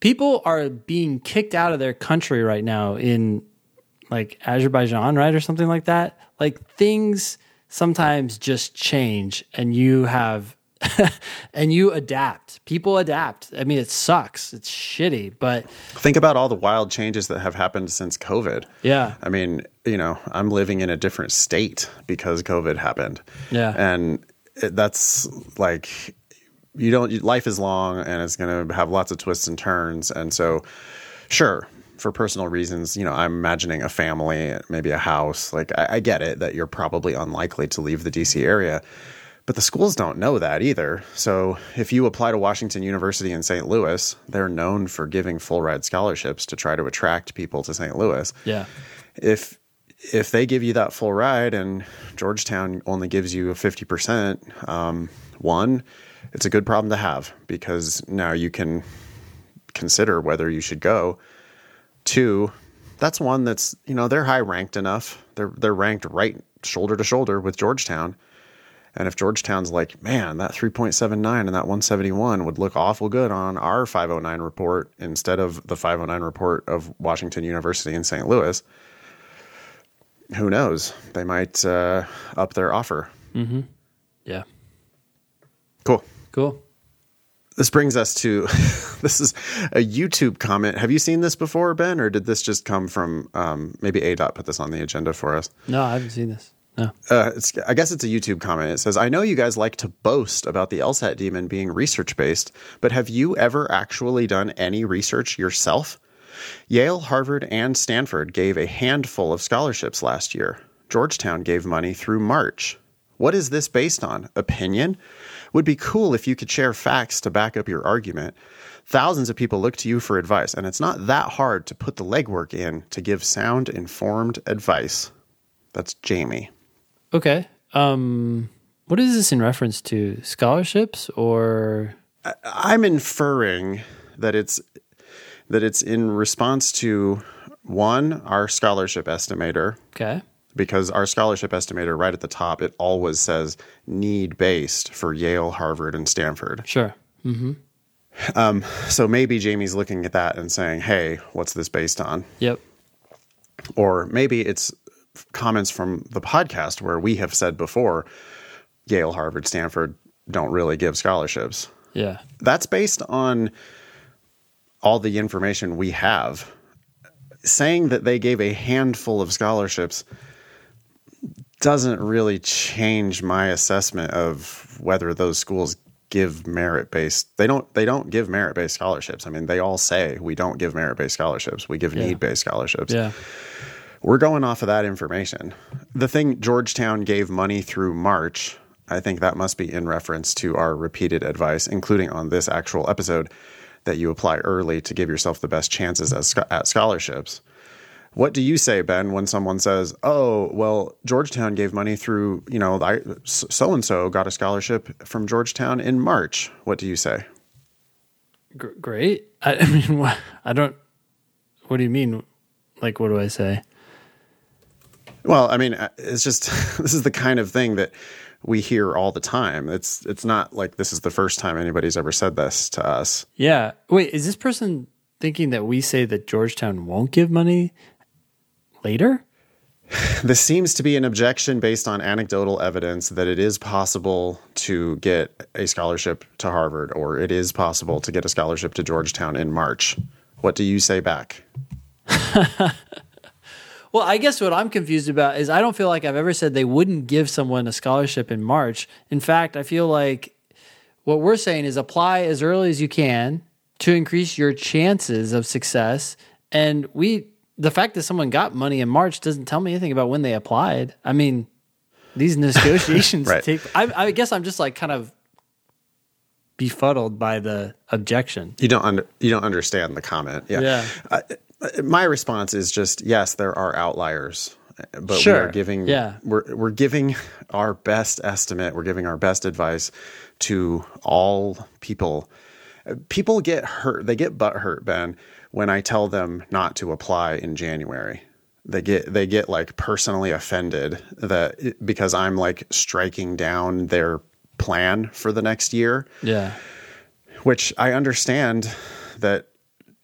people are being kicked out of their country right now in like Azerbaijan, right, or something like that. Like things sometimes just change, and you have, and you adapt. People adapt. I mean, it sucks. It's shitty, but think about all the wild changes that have happened since COVID. yeah, I mean, you know, I'm living in a different state because COVID happened. Yeah. And it, that's like, you don't, life is long and it's going to have lots of twists and turns. And so, sure, for personal reasons, you know, I'm imagining a family, maybe a house. Like, I, I get it that you're probably unlikely to leave the DC area. But the schools don't know that either. So if you apply to Washington University in St. Louis, they're known for giving full ride scholarships to try to attract people to St. Louis yeah, if if they give you that full ride and Georgetown only gives you a 50%, um, one, it's a good problem to have because now you can consider whether you should go. Two, that's one that's, you know, they're high ranked enough. They're they're ranked right shoulder to shoulder with Georgetown. And if Georgetown's like, man, that 3.79 and that 171 would look awful good on our 509 report instead of the 509 report of Washington University in St. Louis, who knows? They might uh, up their offer. Mm-hmm. yeah. Cool. Cool. This brings us to this is a YouTube comment. Have you seen this before, Ben, or did this just come from um, maybe A dot put this on the agenda for us? No, I haven't seen this. Uh, I guess it's a YouTube comment. It says, I know you guys like to boast about the LSAT demon being research based, but have you ever actually done any research yourself? Yale, Harvard, and Stanford gave a handful of scholarships last year. Georgetown gave money through March. What is this based on? Opinion? Would be cool if you could share facts to back up your argument. Thousands of people look to you for advice, and it's not that hard to put the legwork in to give sound, informed advice. That's Jamie. Okay. Um, what is this in reference to? Scholarships or I'm inferring that it's that it's in response to one our scholarship estimator okay? because our scholarship estimator right at the top it always says need based for Yale, Harvard, and Stanford. Sure. So maybe Jamie's looking at that and saying, "Hey, what's this based on?" Yep. Or maybe it's comments from the podcast where we have said before Yale, Harvard, Stanford don't really give scholarships. Yeah. That's based on all the information we have. Saying that they gave a handful of scholarships doesn't really change my assessment of whether those schools give merit based they don't they don't give merit based scholarships. I mean, they all say we don't give merit based scholarships. We give need based scholarships. Yeah. We're going off of that information. The thing Georgetown gave money through March, I think that must be in reference to our repeated advice, including on this actual episode, that you apply early to give yourself the best chances at, scholarships. What do you say, Ben, when someone says, "Oh, well, Georgetown gave money through, you know, so and so got a scholarship from Georgetown in March"? What do you say? Gr- great. I, mean, I don't. What do you mean? Like, what do I say? Well, I mean, uh, it's just this is the kind of thing that we hear all the time. It's it's not like this is the first time anybody's ever said this to us. Yeah. Wait, is this person thinking that we say that Georgetown won't give money later? This seems to be an objection based on anecdotal evidence that it is possible to get a scholarship to Harvard or it is possible to get a scholarship to Georgetown in March. What do you say back? Well, I guess what I'm confused about is I don't feel like I've ever said they wouldn't give someone a scholarship in March. In fact, I feel like what we're saying is apply as early as you can to increase your chances of success. And we, the fact that someone got money in March doesn't tell me anything about when they applied. I mean, these negotiations Right. take, I, I guess I'm just like kind of befuddled by the objection. You don't under, you don't understand the comment. Yeah. Yeah. Uh, my response is just yes, there are outliers, but we are giving Yeah. we're we're giving our best estimate, we're giving our best advice to all people. People get hurt, they get butt hurt, Ben, when I tell them not to apply in January. They get they get like personally offended that because I'm like striking down their plan for the next year Yeah. which I understand that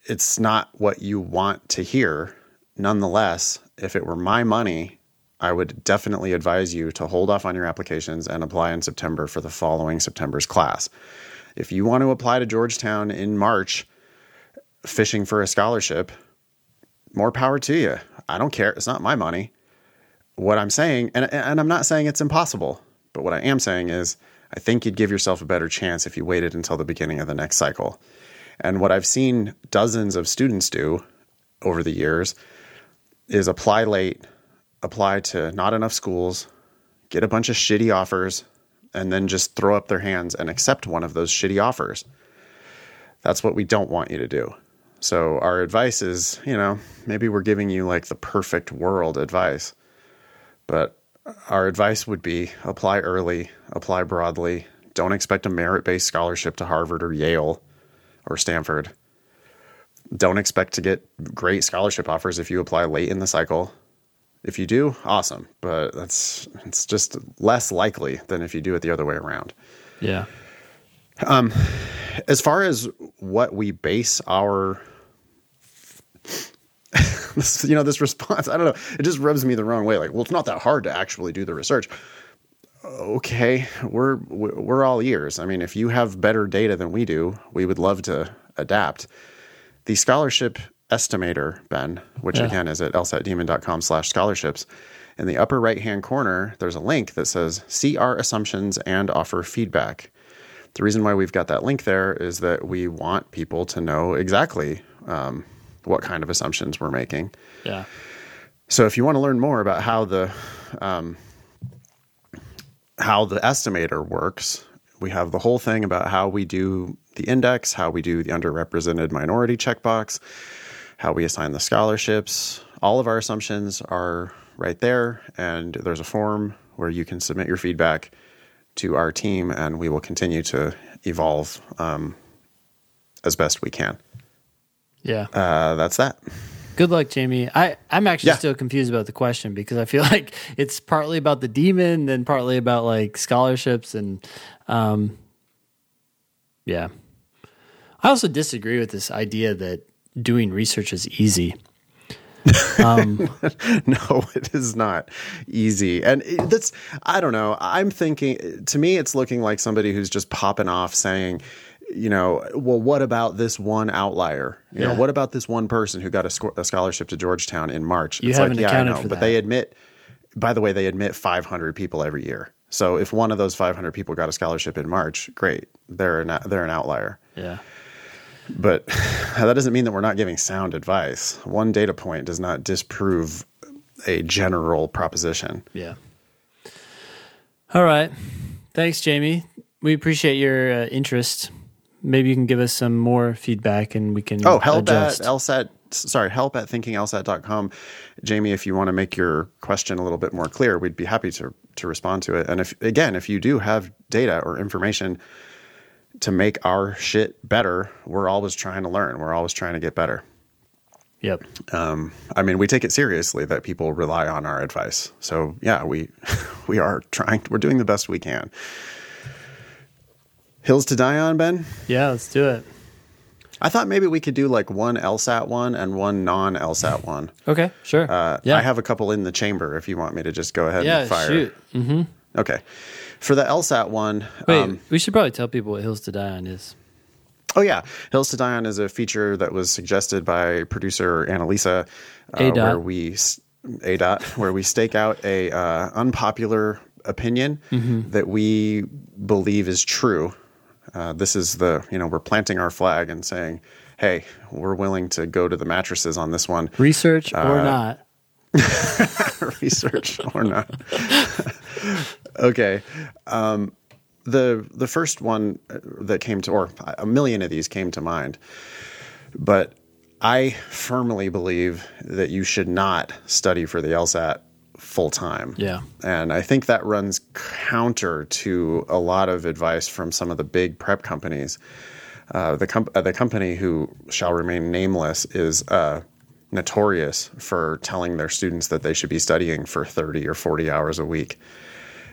it's not what you want to hear. Nonetheless, if it were my money, I would definitely advise you to hold off on your applications and apply in September for the following September's class. If you want to apply to Georgetown in March, fishing for a scholarship, more power to you. I don't care. It's not my money. What I'm saying, and, and I'm not saying it's impossible, but what I am saying is I think you'd give yourself a better chance if you waited until the beginning of the next cycle. And what I've seen dozens of students do over the years is apply late, apply to not enough schools, get a bunch of shitty offers, and then just throw up their hands and accept one of those shitty offers. That's what we don't want you to do. So, our advice is you know, maybe we're giving you like the perfect world advice, but our advice would be apply early, apply broadly. Don't expect a merit based scholarship to Harvard or Yale or Stanford. Don't expect to get great scholarship offers if you apply late in the cycle. If you do, awesome, but that's it's just less likely than if you do it the other way around. Yeah. Um, As far as what we base our this, you know this response, I don't know, it just rubs me the wrong way like, well, it's not that hard to actually do the research. Okay, we're we're all ears. I mean, if you have better data than we do, we would love to adapt. The scholarship estimator, Ben, which Yeah. again is at lsatdemon.com slash scholarships. In the upper right hand corner, there's a link that says see our assumptions and offer feedback. The reason why we've got that link there is that we want people to know exactly um, what kind of assumptions we're making. Yeah. So if you want to learn more about how the um, how the estimator works, we have the whole thing about how we do the index, how we do the underrepresented minority checkbox, how we assign the scholarships. All of our assumptions are right there, and there's a form where you can submit your feedback to our team, and we will continue to evolve um, as best we can. Yeah. Uh, that's that. Good luck, Jamie. I, I'm actually Yeah. still confused about the question because I feel like it's partly about the demon, then partly about like scholarships and um yeah. I also disagree with this idea that doing research is easy. um, No, it is not easy. And it- that's, I don't know. I'm thinking, to me, it's looking like somebody who's just popping off saying, you know, well, what about this one outlier? You know, what about this one person who got a, sco- a scholarship to Georgetown in March? You it's haven't like, yeah, I accounted know, for but that. they admit, by the way, they admit 500 people every year. So if one of those 500 people got a scholarship in March, great. They're an, they're an outlier. Yeah. But that doesn't mean that we're not giving sound advice. One data point does not disprove a general proposition. Yeah. All right. Thanks, Jamie. We appreciate your uh, interest. Maybe you can give us some more feedback and we can Oh, help adjust. at LSAT. Sorry, help at thinkinglsat.com. Jamie, if you want to make your question a little bit more clear, we'd be happy to, to respond to it. And if, again, if you do have data or information to make our shit better, we're always trying to learn. We're always trying to get better. Yep. Um, I mean, we take it seriously that people rely on our advice. So yeah, we we are trying. We're doing the best we can. Hills to die on, Ben. Yeah, let's do it. I thought maybe we could do like one LSAT one and one non LSAT one. Okay, sure. Uh, yeah. I have a couple in the chamber. If you want me to just go ahead yeah, and fire. shoot. Okay. For the LSAT one, Wait, um, we should probably tell people what Hills to Die on is. Oh yeah, Hills to Die On is a feature that was suggested by producer Annalisa, uh, A dot. where we s- a dot where we stake out a uh, unpopular opinion Mm-hmm. that we believe is true. Uh, this is the you know we're planting our flag and saying, hey, we're willing to go to the mattresses on this one, Research or Uh, not. research or not. okay. Um, the the first one that came to, or a million of these came to mind, but I firmly believe that you should not study for the LSAT full time. Yeah. And I think that runs counter to a lot of advice from some of the big prep companies. Uh, the, com- uh, the company who shall remain nameless is uh, notorious for telling their students that they should be studying for 30 or 40 hours a week.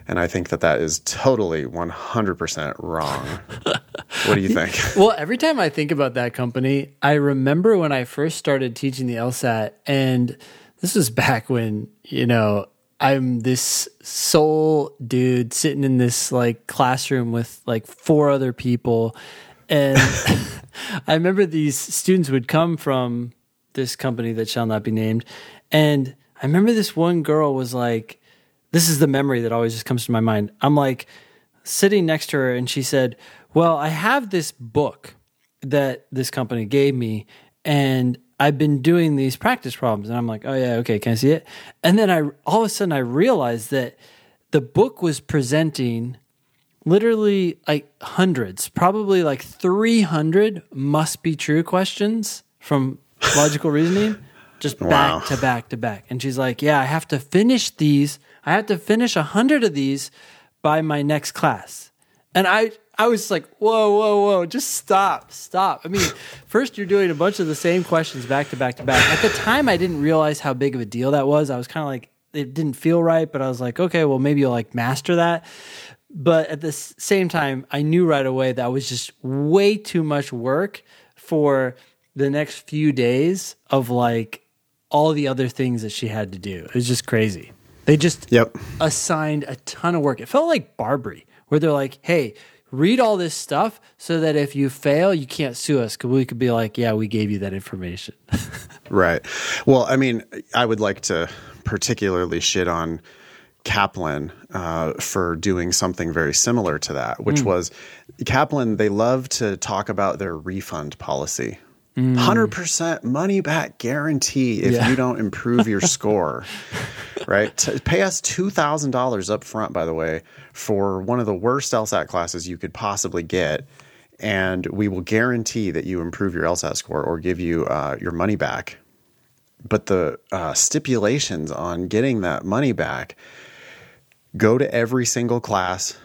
And I think that that is totally 100% wrong. what do you think? Well, every time I think about that company, I remember when I first started teaching the LSAT, and this was back when, you know, I'm this sole dude sitting in this like classroom with like four other people. And I remember these students would come from this company that shall not be named. And I remember this one girl was like, this is the memory that always just comes to my mind. I'm like sitting next to her and she said, Well, I have this book that this company gave me and I've been doing these practice problems. And I'm like, Oh, yeah, okay, can I see it? And then I all of a sudden I realized that the book was presenting literally like hundreds, probably like 300 must be true questions from logical reasoning, just Wow. back to back to back. And she's like, Yeah, I have to finish these. I have to finish a hundred of these by my next class. And I, I was like, whoa, whoa, whoa, just stop, stop. I mean, first you're doing a bunch of the same questions back to back to back. At the time, I didn't realize how big of a deal that was. I was kind of like, it didn't feel right, but I was like, okay, well, maybe you'll like master that. But at the same time, I knew right away that was just way too much work for the next few days of like all the other things that she had to do. It was just crazy. They just Yep. assigned a ton of work. It felt like Barbri, where they're like, "Hey, read all this stuff so that if you fail, you can't sue us because we could be like, yeah, we gave you that information." Right. Well, I mean, I would like to particularly shit on Kaplan uh, for doing something very similar to that, which was Kaplan, they love to talk about their refund policy. 100% money back guarantee if. Yeah. you don't improve your score. Right? To pay us $2,000 up front, by the way, for one of the worst LSAT classes you could possibly get. And we will guarantee that you improve your LSAT score or give you uh, your money back but the uh, stipulations on getting that money back go to every single class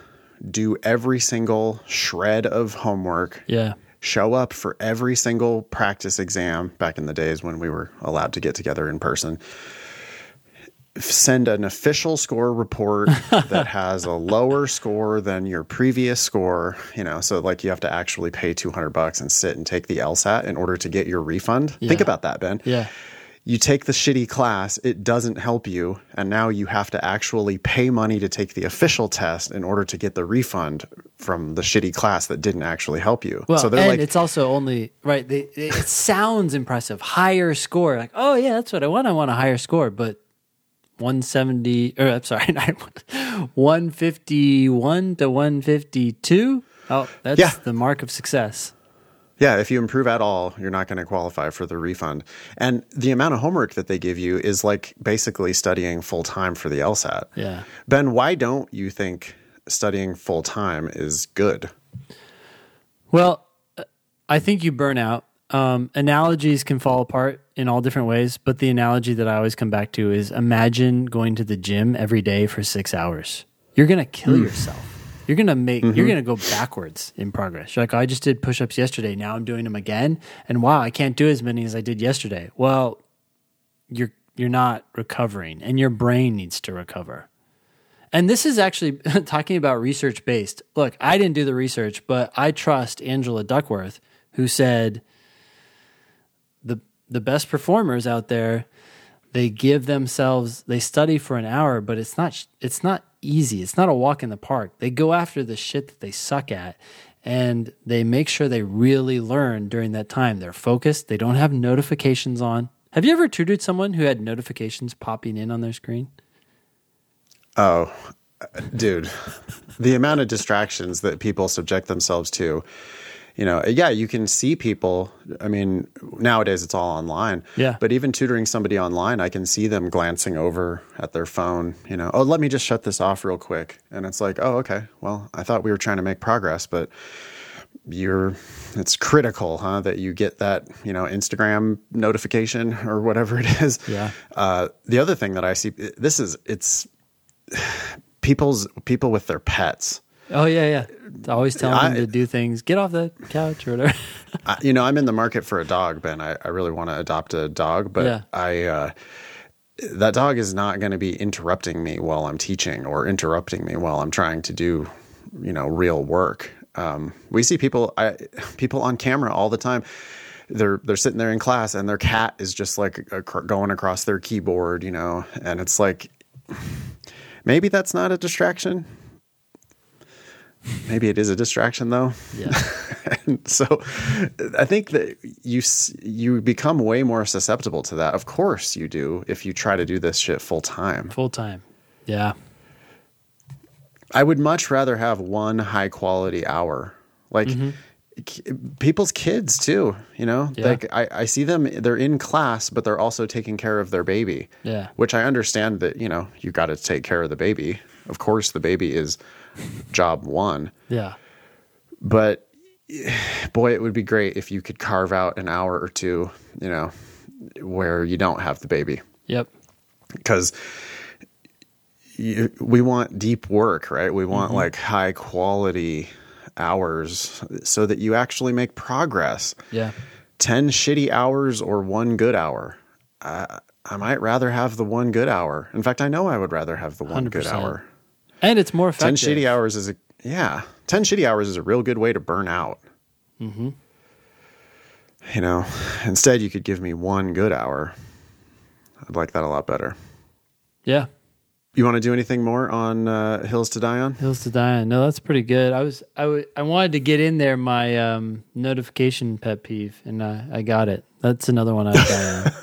do every single shred of homework yeah. Show up for every single practice exam back in the days when we were allowed to get together in person. Send an official score report that has a lower score than your previous score you know so like you have to actually pay 200 bucks and sit and take the lsat in order to get your refund. Think about that ben. Yeah. you take the shitty class, it doesn't help you, and now you have to actually pay money to take the official test in order to get the refund from the shitty class that didn't actually help you. Well, so they're and like, it's also only right. They, it sounds impressive. Higher score, like oh yeah, that's what I want. I want a higher score, but one seventy or I'm sorry, one fifty one to one fifty two. Oh, that's Yeah. the mark of success. yeah, if you improve at all, you're not going to qualify for the refund. And the amount of homework that they give you is like basically studying full time for the LSAT. Yeah. Ben, why don't you think studying full time is good? Well, I think you burn out. Um, analogies can fall apart in all different ways, but the analogy that I always come back to is imagine going to the gym every day for six hours. You're going to kill yourself. You're going to make, you're going to go backwards in progress. You're like, oh, I just did push ups yesterday. Now I'm doing them again. And wow, I can't do as many as I did yesterday. Well, you're, you're not recovering and your brain needs to recover. And this is actually talking about research based. Look, I didn't do the research, but I trust Angela Duckworth, who said the the best performers out there, they give themselves they study for an hour, but it's not it's not easy. It's not a walk in the park. They go after the shit that they suck at and they make sure they really learn during that time. They're focused, they don't have notifications on. Have you ever tutored someone who had notifications popping in on their screen? Oh, dude, the amount of distractions that people subject themselves to. You know, yeah, you can see people. I mean, nowadays it's all online. Yeah. But even tutoring somebody online, I can see them glancing over at their phone. You know, oh, let me just shut this off real quick. And it's like, oh, okay. Well, I thought we were trying to make progress, but you're it's critical huh that you get that you know instagram notification or whatever it is Yeah. uh, the other thing that i see this is it's people's people with their pets Oh yeah, yeah. Always telling I- them to do things. Get off the couch or whatever. I, you know i'm in the market for a dog ben i, I really want to adopt a dog but Yeah. i uh, that dog is not going to be interrupting me while i'm teaching or interrupting me while i'm trying to do you know real work um, we see people I, people on camera all the time they're they're sitting there in class and their cat is just like a, going across their keyboard you know and it's like maybe that's not a distraction maybe it is a distraction though yeah. and so I think that you you become way more susceptible to that. Of course you do if you try to do this shit full time. Full time. Yeah. I would much rather have one high quality hour. Like k- people's kids too, you know? Yeah. Like I, I see them they're in class but they're also taking care of their baby. Yeah. Which I understand that, you know, you got to take care of the baby. Of course the baby is job 1. Yeah. but boy, it would be great if you could carve out an hour or two, you know, where you don't have the baby Yep. because we want deep work, right? We want mm-hmm. like high quality hours so that you actually make progress. Yeah. 10 shitty hours or one good hour. I, I might rather have the one good hour. In fact, I know I would rather have the one good 100%. hour. And it's more 10 shitty hours is a yeah 10 shitty hours is a real good way to burn out mm-hmm. you know instead you could give me one good hour i'd like that a lot better Yeah. You want to do anything more on uh, Hills to Die On? Hills to Die On. No, that's pretty good. I was I, w- I wanted to get in there my um, notification pet peeve, and uh, I got it. That's another one I've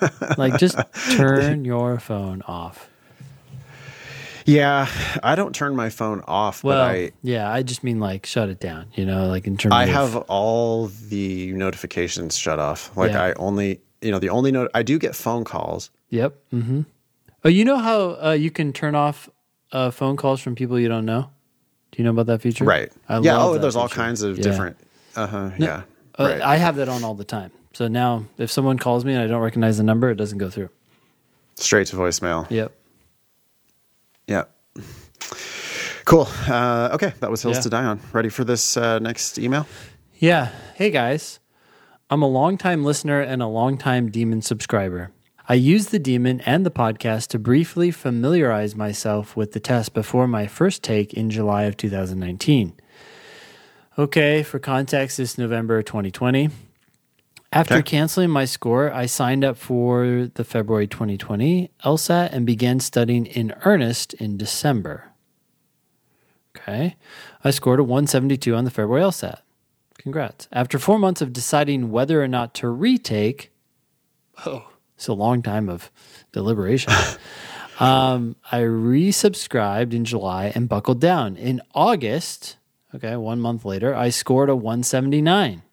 got. like, just turn your phone off. Yeah, I don't turn my phone off, Well, but I yeah, I just mean like shut it down. You know, like in terms. I of, have all the notifications shut off. Like Yeah. I only, you know, the only note I do get phone calls. Yep. Mm-hmm. Oh, you know how uh, you can turn off uh, phone calls from people you don't know? Do you know about that feature? Right. I yeah. Oh, there's all kinds of Yeah. different. Uh huh. yeah. Uh, right. I have that on all the time. So now, if someone calls me and I don't recognize the number, it doesn't go through. Straight to voicemail. Yep. Yeah. Cool. Uh, okay, that was Hills Yeah. to Die On. Ready for this uh, next email? Yeah. Hey guys, I'm a longtime listener and a longtime Demon subscriber. I used the Demon and the podcast to briefly familiarize myself with the test before my first take in July of 2019. Okay, for context, this November 2020. After Okay. canceling my score, I signed up for the February 2020 LSAT and began studying in earnest in December. Okay. I scored a 172 on the February LSAT. Congrats. After four months of deciding whether or not to retake, oh, it's a long time of deliberation. um, I resubscribed in July and buckled down. In August, okay, one month later, I scored a 179.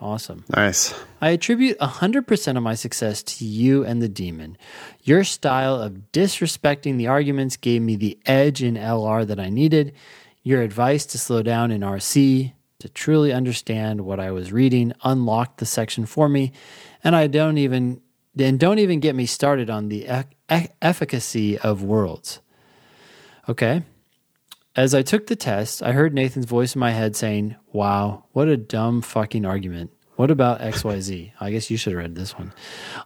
Awesome. Nice. I attribute 100% of my success to you and the demon. Your style of disrespecting the arguments gave me the edge in LR that I needed. Your advice to slow down in RC, to truly understand what I was reading, unlocked the section for me, and I don't even and don't even get me started on the ec- efficacy of worlds. Okay. As I took the test, I heard Nathan's voice in my head saying, Wow, what a dumb fucking argument. What about XYZ? I guess you should have read this one.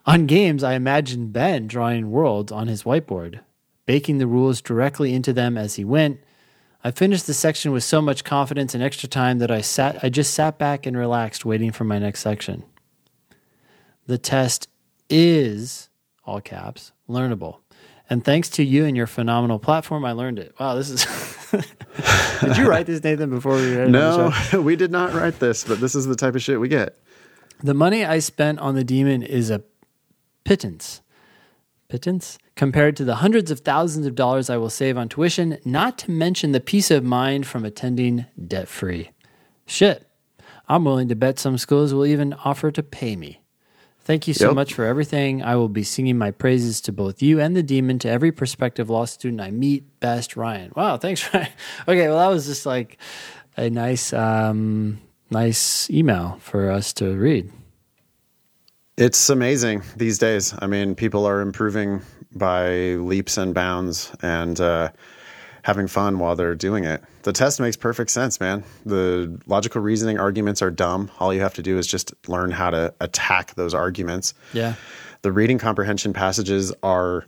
On games, I imagined Ben drawing worlds on his whiteboard, baking the rules directly into them as he went. I finished the section with so much confidence and extra time that I sat I just sat back and relaxed waiting for my next section. The test is all caps learnable. And thanks to you and your phenomenal platform, I learned it. Wow, this is. Did you write this, Nathan, before we read it? on the show? No, we did not write this, but this is the type of shit we get. The money I spent on the demon is a pittance. Pittance? Compared to the hundreds of thousands of dollars I will save on tuition, not to mention the peace of mind from attending debt free. Shit. I'm willing to bet some schools will even offer to pay me. Thank you so Yep. much for everything. I will be singing my praises to both you and the demon to every prospective law student I meet. Best Ryan. Wow, thanks, Ryan. Okay, well that was just like a nice um nice email for us to read. It's amazing these days. I mean, people are improving by leaps and bounds and uh, having fun while they're doing it. The test makes perfect sense, man. The logical reasoning arguments are dumb. All you have to do is just learn how to attack those arguments. Yeah. The reading comprehension passages are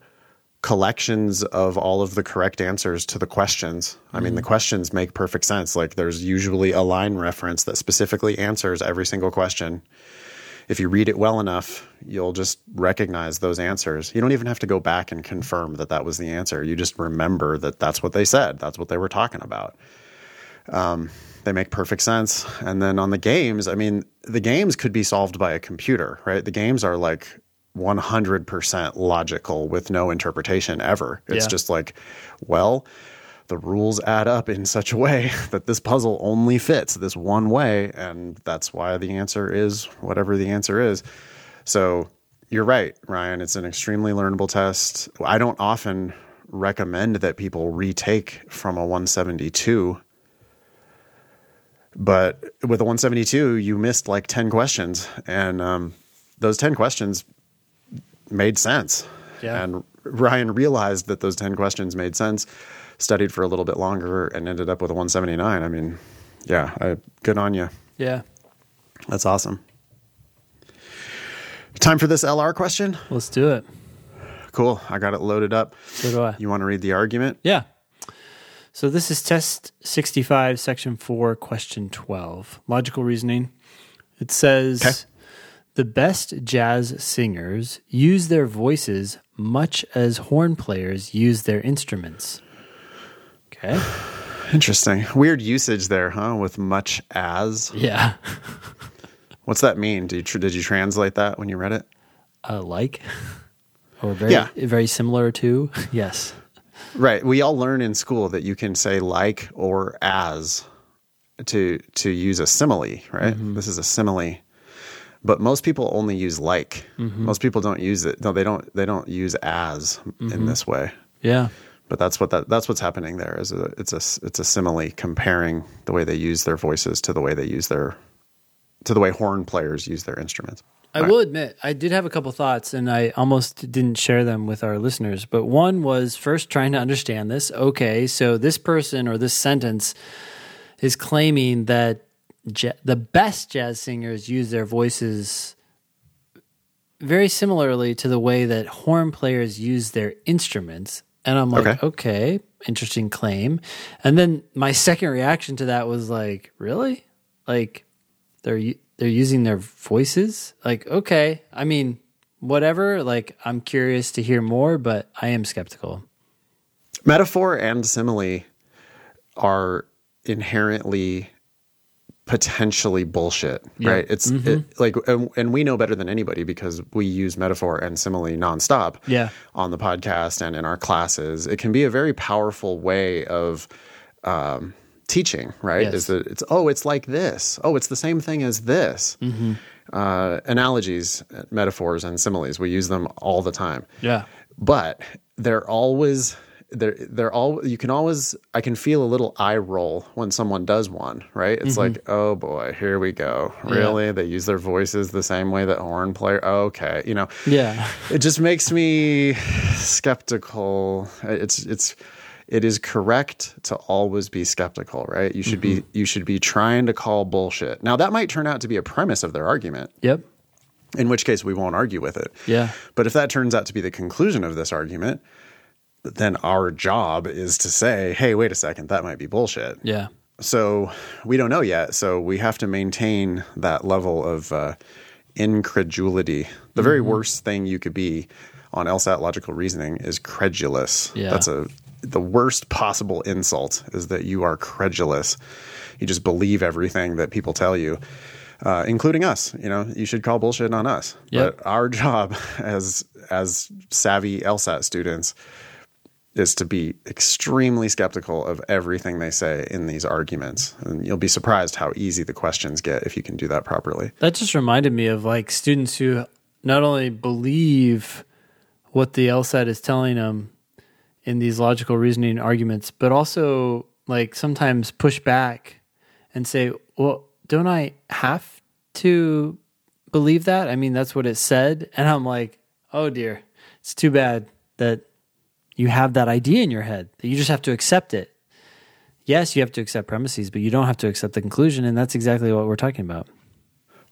collections of all of the correct answers to the questions. I mean, the mm-hmm. questions make perfect sense. Like, there's usually a line reference that specifically answers every single question. If you read it well enough, you'll just recognize those answers. You don't even have to go back and confirm that that was the answer. You just remember that that's what they said, that's what they were talking about. Um, they make perfect sense. And then on the games, I mean, the games could be solved by a computer, right? The games are like 100% logical with no interpretation ever. It's Yeah. just like, well, the rules add up in such a way that this puzzle only fits this one way. And that's why the answer is whatever the answer is. So you're right, Ryan. It's an extremely learnable test. I don't often recommend that people retake from a 172 but with a 172 you missed like 10 questions and um, those 10 questions made sense Yeah. and ryan realized that those 10 questions made sense studied for a little bit longer and ended up with a 179 i mean yeah I, good on you Yeah. that's awesome time for this lr question Let's do it. cool i got it loaded up So do I. you want to read the argument Yeah. So this is test 65, section 4, question 12. Logical reasoning. It says Okay. the best jazz singers use their voices much as horn players use their instruments. Okay. Interesting. Weird usage there, huh? With much as. Yeah. What's that mean? Did you, tr- did you translate that when you read it? Uh, like or very Yeah. very similar to. Yes. Right. We all learn in school that you can say like or as to to use a simile, right? Mm-hmm. This is a simile. But most people only use like. Mm-hmm. Most people don't use it. No, they don't they don't use as in mm-hmm. this way. Yeah. But that's what that that's what's happening there is a it's a it's a simile comparing the way they use their voices to the way they use their to the way horn players use their instruments. I will admit, I did have a couple thoughts and I almost didn't share them with our listeners. But one was first trying to understand this. Okay, so this person or this sentence is claiming that ja- the best jazz singers use their voices very similarly to the way that horn players use their instruments. And I'm like, Okay. okay, interesting claim. And then my second reaction to that was like, really? Like they're they're using their voices? Like, okay, I mean, whatever. Like, I'm curious to hear more, but I am skeptical. Metaphor and simile are inherently potentially bullshit, right? It's it, like, and, and we know better than anybody because we use metaphor and simile nonstop Yeah. on the podcast and in our classes. It can be a very powerful way of um, teaching, right? Yes. Is that it's, oh, it's like this. Oh, it's the same thing as this. Uh, analogies, metaphors, and similes, we use them all the time Yeah. but they're always they're they're all you can always I can feel a little eye roll when someone does one, right? It's like, mm-hmm. oh boy, here we go. Really? They use their voices the same way that horn player. Okay, you know. Yeah. It just makes me skeptical. It's it's it is correct to always be skeptical, right? You should be mm-hmm. you should be trying to call bullshit. Now that might turn out to be a premise of their argument, Yep. in which case we won't argue with it. Yeah. But if that turns out to be the conclusion of this argument, then our job is to say, hey, wait a second, that might be bullshit. Yeah. So we don't know yet. So we have to maintain that level of uh, incredulity. The very Mm-hmm. worst thing you could be on LSAT logical reasoning is credulous. Yeah. That's a the worst possible insult is that you are credulous. You just believe everything that people tell you. Uh, including us, you know, you should call bullshit on us. Yep. But our job as as savvy LSAT students is to be extremely skeptical of everything they say in these arguments. And you'll be surprised how easy the questions get if you can do that properly. That just reminded me of like students who not only believe what the LSAT is telling them in these logical reasoning arguments, but also like sometimes push back and say, well, don't I have to believe that? I mean, that's what it said. And I'm like, oh dear, it's too bad that you have that idea in your head that you just have to accept it. Yes, you have to accept premises, but you don't have to accept the conclusion. And that's exactly what we're talking about.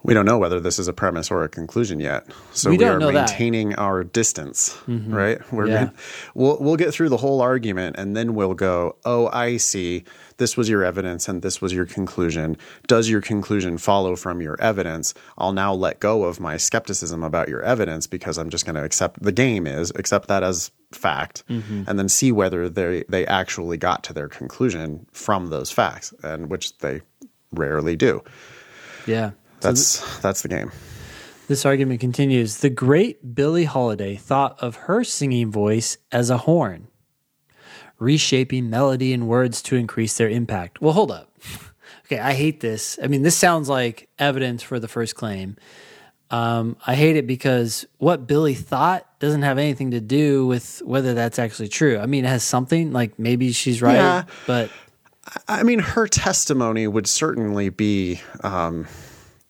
We don't know whether this is a premise or a conclusion yet. So We we, are know that. Mm-hmm. maintaining our distance, right? We're Yeah. gonna- we'll we'll get through the whole argument and then we'll go, "Oh, I see. This was your evidence and this was your conclusion. Does your conclusion follow from your evidence? I'll now let go of my skepticism about your evidence because I'm just going to accept the game is accept that as fact Mm-hmm. and then see whether they they actually got to their conclusion from those facts and which they rarely do. Yeah. That's that's the game. This argument continues. The great Billie Holiday thought of her singing voice as a horn, reshaping melody and words to increase their impact. Well, hold up. Okay, I hate this. I mean, this sounds like evidence for the first claim. Um, I hate it because what Billie thought doesn't have anything to do with whether that's actually true. I mean, it has something, like maybe she's right, Yeah. but I mean, her testimony would certainly be um,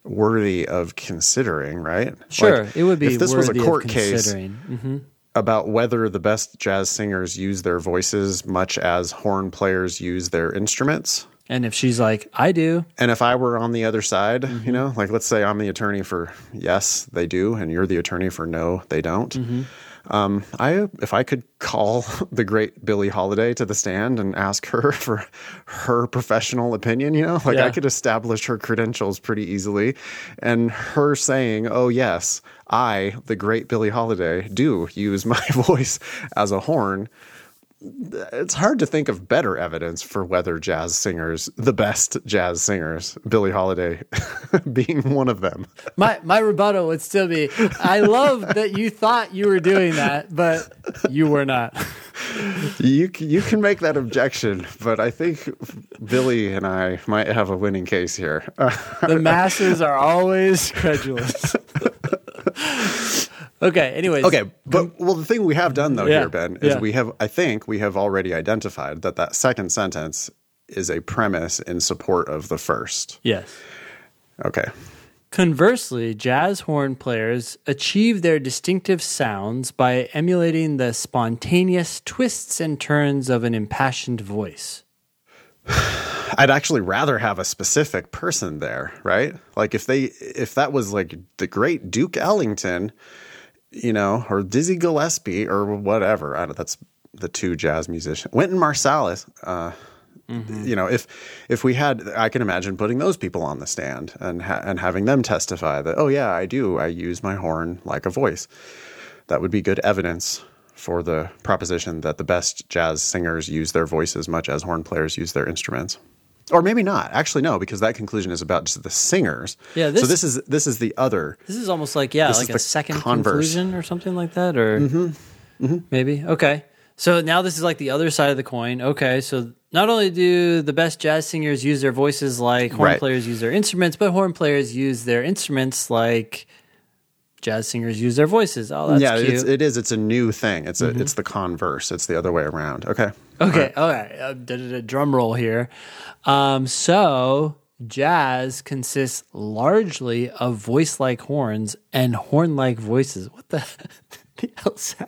worthy of considering, right? sure, Like, it would be If this was a court case considering. Mhm. about whether the best jazz singers use their voices much as horn players use their instruments. And if she's like, I do, And if I were on the other side, Mm-hmm. you know, like let's say I'm the attorney for yes, they do, and you're the attorney for no, they don't. Mm-hmm. Um, I if I could call the great Billie Holiday to the stand and ask her for her professional opinion, you know, like Yeah. I could establish her credentials pretty easily, and her saying, "Oh yes, I, the great Billie Holiday, do use my voice as a horn." It's hard to think of better evidence for whether jazz singers, the best jazz singers, Billie Holiday being one of them. My my rebuttal would still be I love that you thought you were doing that, but you were not. You you can make that objection, but I think Billie and I might have a winning case here. the masses are always credulous. okay. Anyways. Okay, but well, the thing we have done though Yeah, here, Ben, is yeah. we have I think we have already identified that that second sentence is a premise in support of the first. Yes. Okay. Conversely, jazz horn players achieve their distinctive sounds by emulating the spontaneous twists and turns of an impassioned voice. I'd actually rather have a specific person there, right? Like if they if that was like the great Duke Ellington, you know, or Dizzy Gillespie or whatever. I don't, that's the two jazz musicians. Wynton Marsalis. Uh, You know, if if we had, I can imagine putting those people on the stand and ha- and having them testify that, oh yeah, I do, I use my horn like a voice. That would be good evidence for the proposition that the best jazz singers use their voice as much as horn players use their instruments. Or maybe not. Actually, no, because that conclusion is about just the singers. Yeah, so this- this is this is the other. This is almost like yeah, This like a second converse. conclusion or something like that, or Mm-hmm. maybe okay. So now this is like the other side of the coin. Okay, so not only do the best jazz singers use their voices like horn Right. players use their instruments, but horn players use their instruments like jazz singers use their voices. Oh, that's yeah, cute. Mm-hmm. it's, it is. It's a new thing. It's a it's the converse. It's the other way around. Okay. Okay, all right. Uh, da, da, da, drum roll here. Um, so, jazz consists largely of voice like horns and horn like voices. What the, the hell's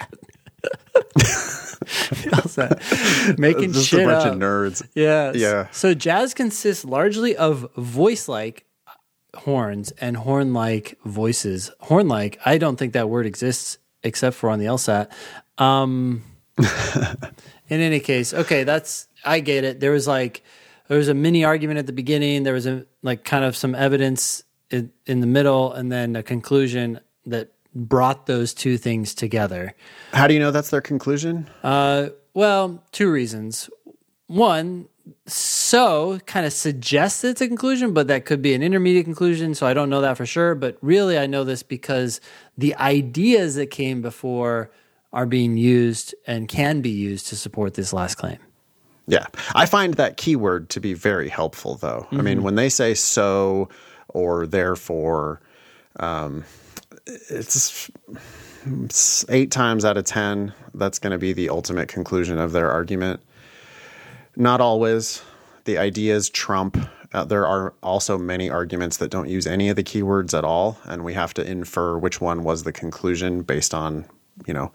the hell's that? Making Just shit a bunch up. of nerds. Yeah. Yeah. So, jazz consists largely of voice like horns and horn like voices. Horn like, I don't think that word exists except for on the LSAT. Um, in any case, okay, that's I get it. There was like there was a mini argument at the beginning. There was a like kind of some evidence in, in the middle, and then a conclusion that brought those two things together. How do you know that's their conclusion? Uh, well, two reasons. One, so kind of suggests it's a conclusion, but that could be an intermediate conclusion. So I don't know that for sure. But really, I know this because the ideas that came before are being used and can be used to support this last claim. Yeah. I find that keyword to be very helpful, though. I Mm-hmm. mean, when they say so or therefore, um, it's, it's eight times out of 10, that's going to be the ultimate conclusion of their argument. Not always. The ideas trump. Uh, there are also many arguments that don't use any of the keywords at all, and we have to infer which one was the conclusion based on, you know,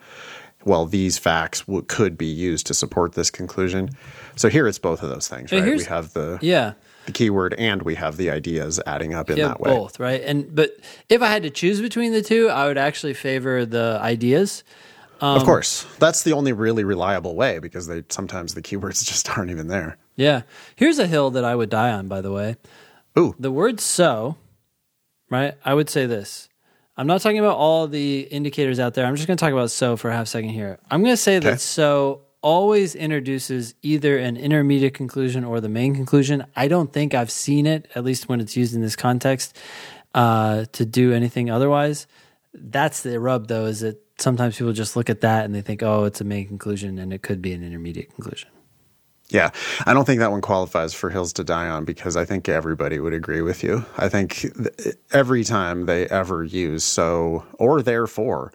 well, these facts w- could be used to support this conclusion. So here it's both of those things, right? We have the Yeah. the keyword and we have the ideas adding up in Yeah, that way. both, right? And but if I had to choose between the two, I would actually favor the ideas. Um, of course, that's the only really reliable way because they sometimes the keywords just aren't even there. Yeah. Here's a hill that I would die on, by the way. Ooh, The word so, right? I would say this. I'm not talking about all the indicators out there. I'm just going to talk about so for a half second here. I'm going to say Okay. that so always introduces either an intermediate conclusion or the main conclusion. I don't think I've seen it, at least when it's used in this context, uh, to do anything otherwise. That's the rub, though, is that sometimes people just look at that and they think, oh, it's a main conclusion, and it could be an intermediate conclusion. yeah. I don't think that one qualifies for hills to die on because I think everybody would agree with you. I think th- every time they ever use so or therefore,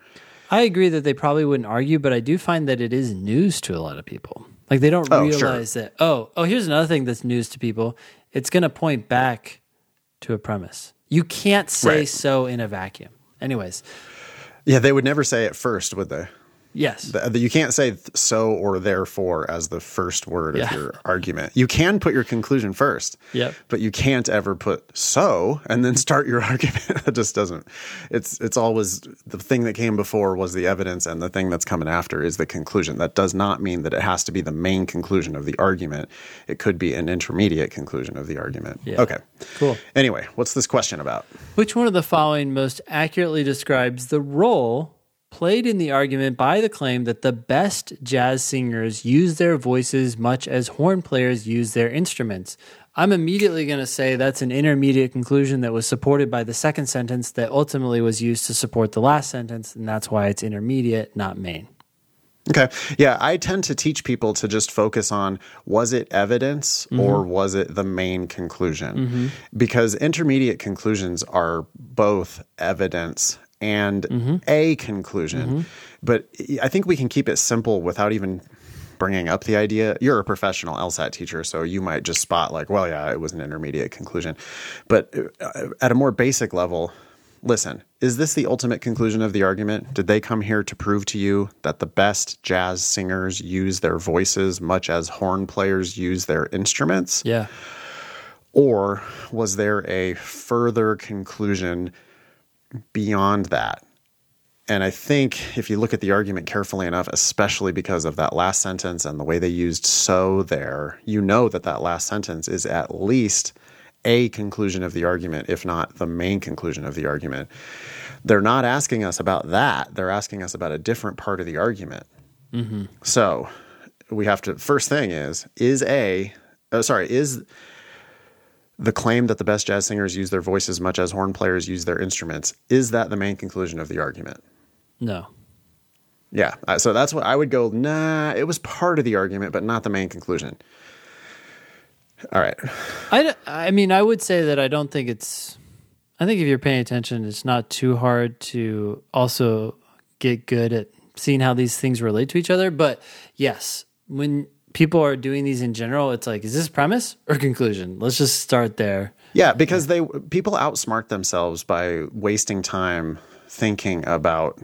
I agree that they probably wouldn't argue, but I do find that it is news to a lot of people. Like they don't Oh, sure. realize that. Oh, oh, here's another thing that's news to people. It's going to point back to a premise. You can't say Right. so in a vacuum. Anyways, yeah, they would never say it first, would they? Yes. Th- You can't say so or therefore as the first word Yeah. of your argument. You can put your conclusion first, Yep. but you can't ever put so and then start your argument. it just doesn't. It's it's always the thing that came before was the evidence, and the thing that's coming after is the conclusion. That does not mean that it has to be the main conclusion of the argument. It could be an intermediate conclusion of the argument. Yeah. Okay, Cool. Anyway, what's this question about? Which one of the following most accurately describes the role played in the argument by the claim that the best jazz singers use their voices much as horn players use their instruments. I'm immediately going to say that's an intermediate conclusion that was supported by the second sentence that ultimately was used to support the last sentence, and that's why it's intermediate, not main. Okay. Yeah, I tend to teach people to just focus on was it evidence mm-hmm. or was it the main conclusion? Mm-hmm. Because intermediate conclusions are both evidence and mm-hmm. a conclusion. Mm-hmm. But I think we can keep it simple without even bringing up the idea. You're a professional LSAT teacher, so you might just spot, like, well, yeah, it was an intermediate conclusion. But uh, at a more basic level, listen, is this the ultimate conclusion of the argument? Did they come here to prove to you that the best jazz singers use their voices much as horn players use their instruments? Yeah. Or was there a further conclusion beyond that? And I think if you look at the argument carefully enough, especially because of that last sentence and the way they used so there, you know that that last sentence is at least a conclusion of the argument, if not the main conclusion of the argument. They're not asking us about that. They're asking us about a different part of the argument. Mm-hmm. So we have to, first thing is, is A, oh, sorry, is the claim that the best jazz singers use their voices much as horn players use their instruments, is that the main conclusion of the argument? No. Yeah. Uh, so that's what I would go, nah, it was part of the argument, but not the main conclusion. All right. I, I mean, I would say that I don't think it's, I think if you're paying attention, it's not too hard to also get good at seeing how these things relate to each other. But yes, when people are doing these in general, it's like, is this premise or conclusion? Let's just start there. Yeah, because they people outsmart themselves by wasting time thinking about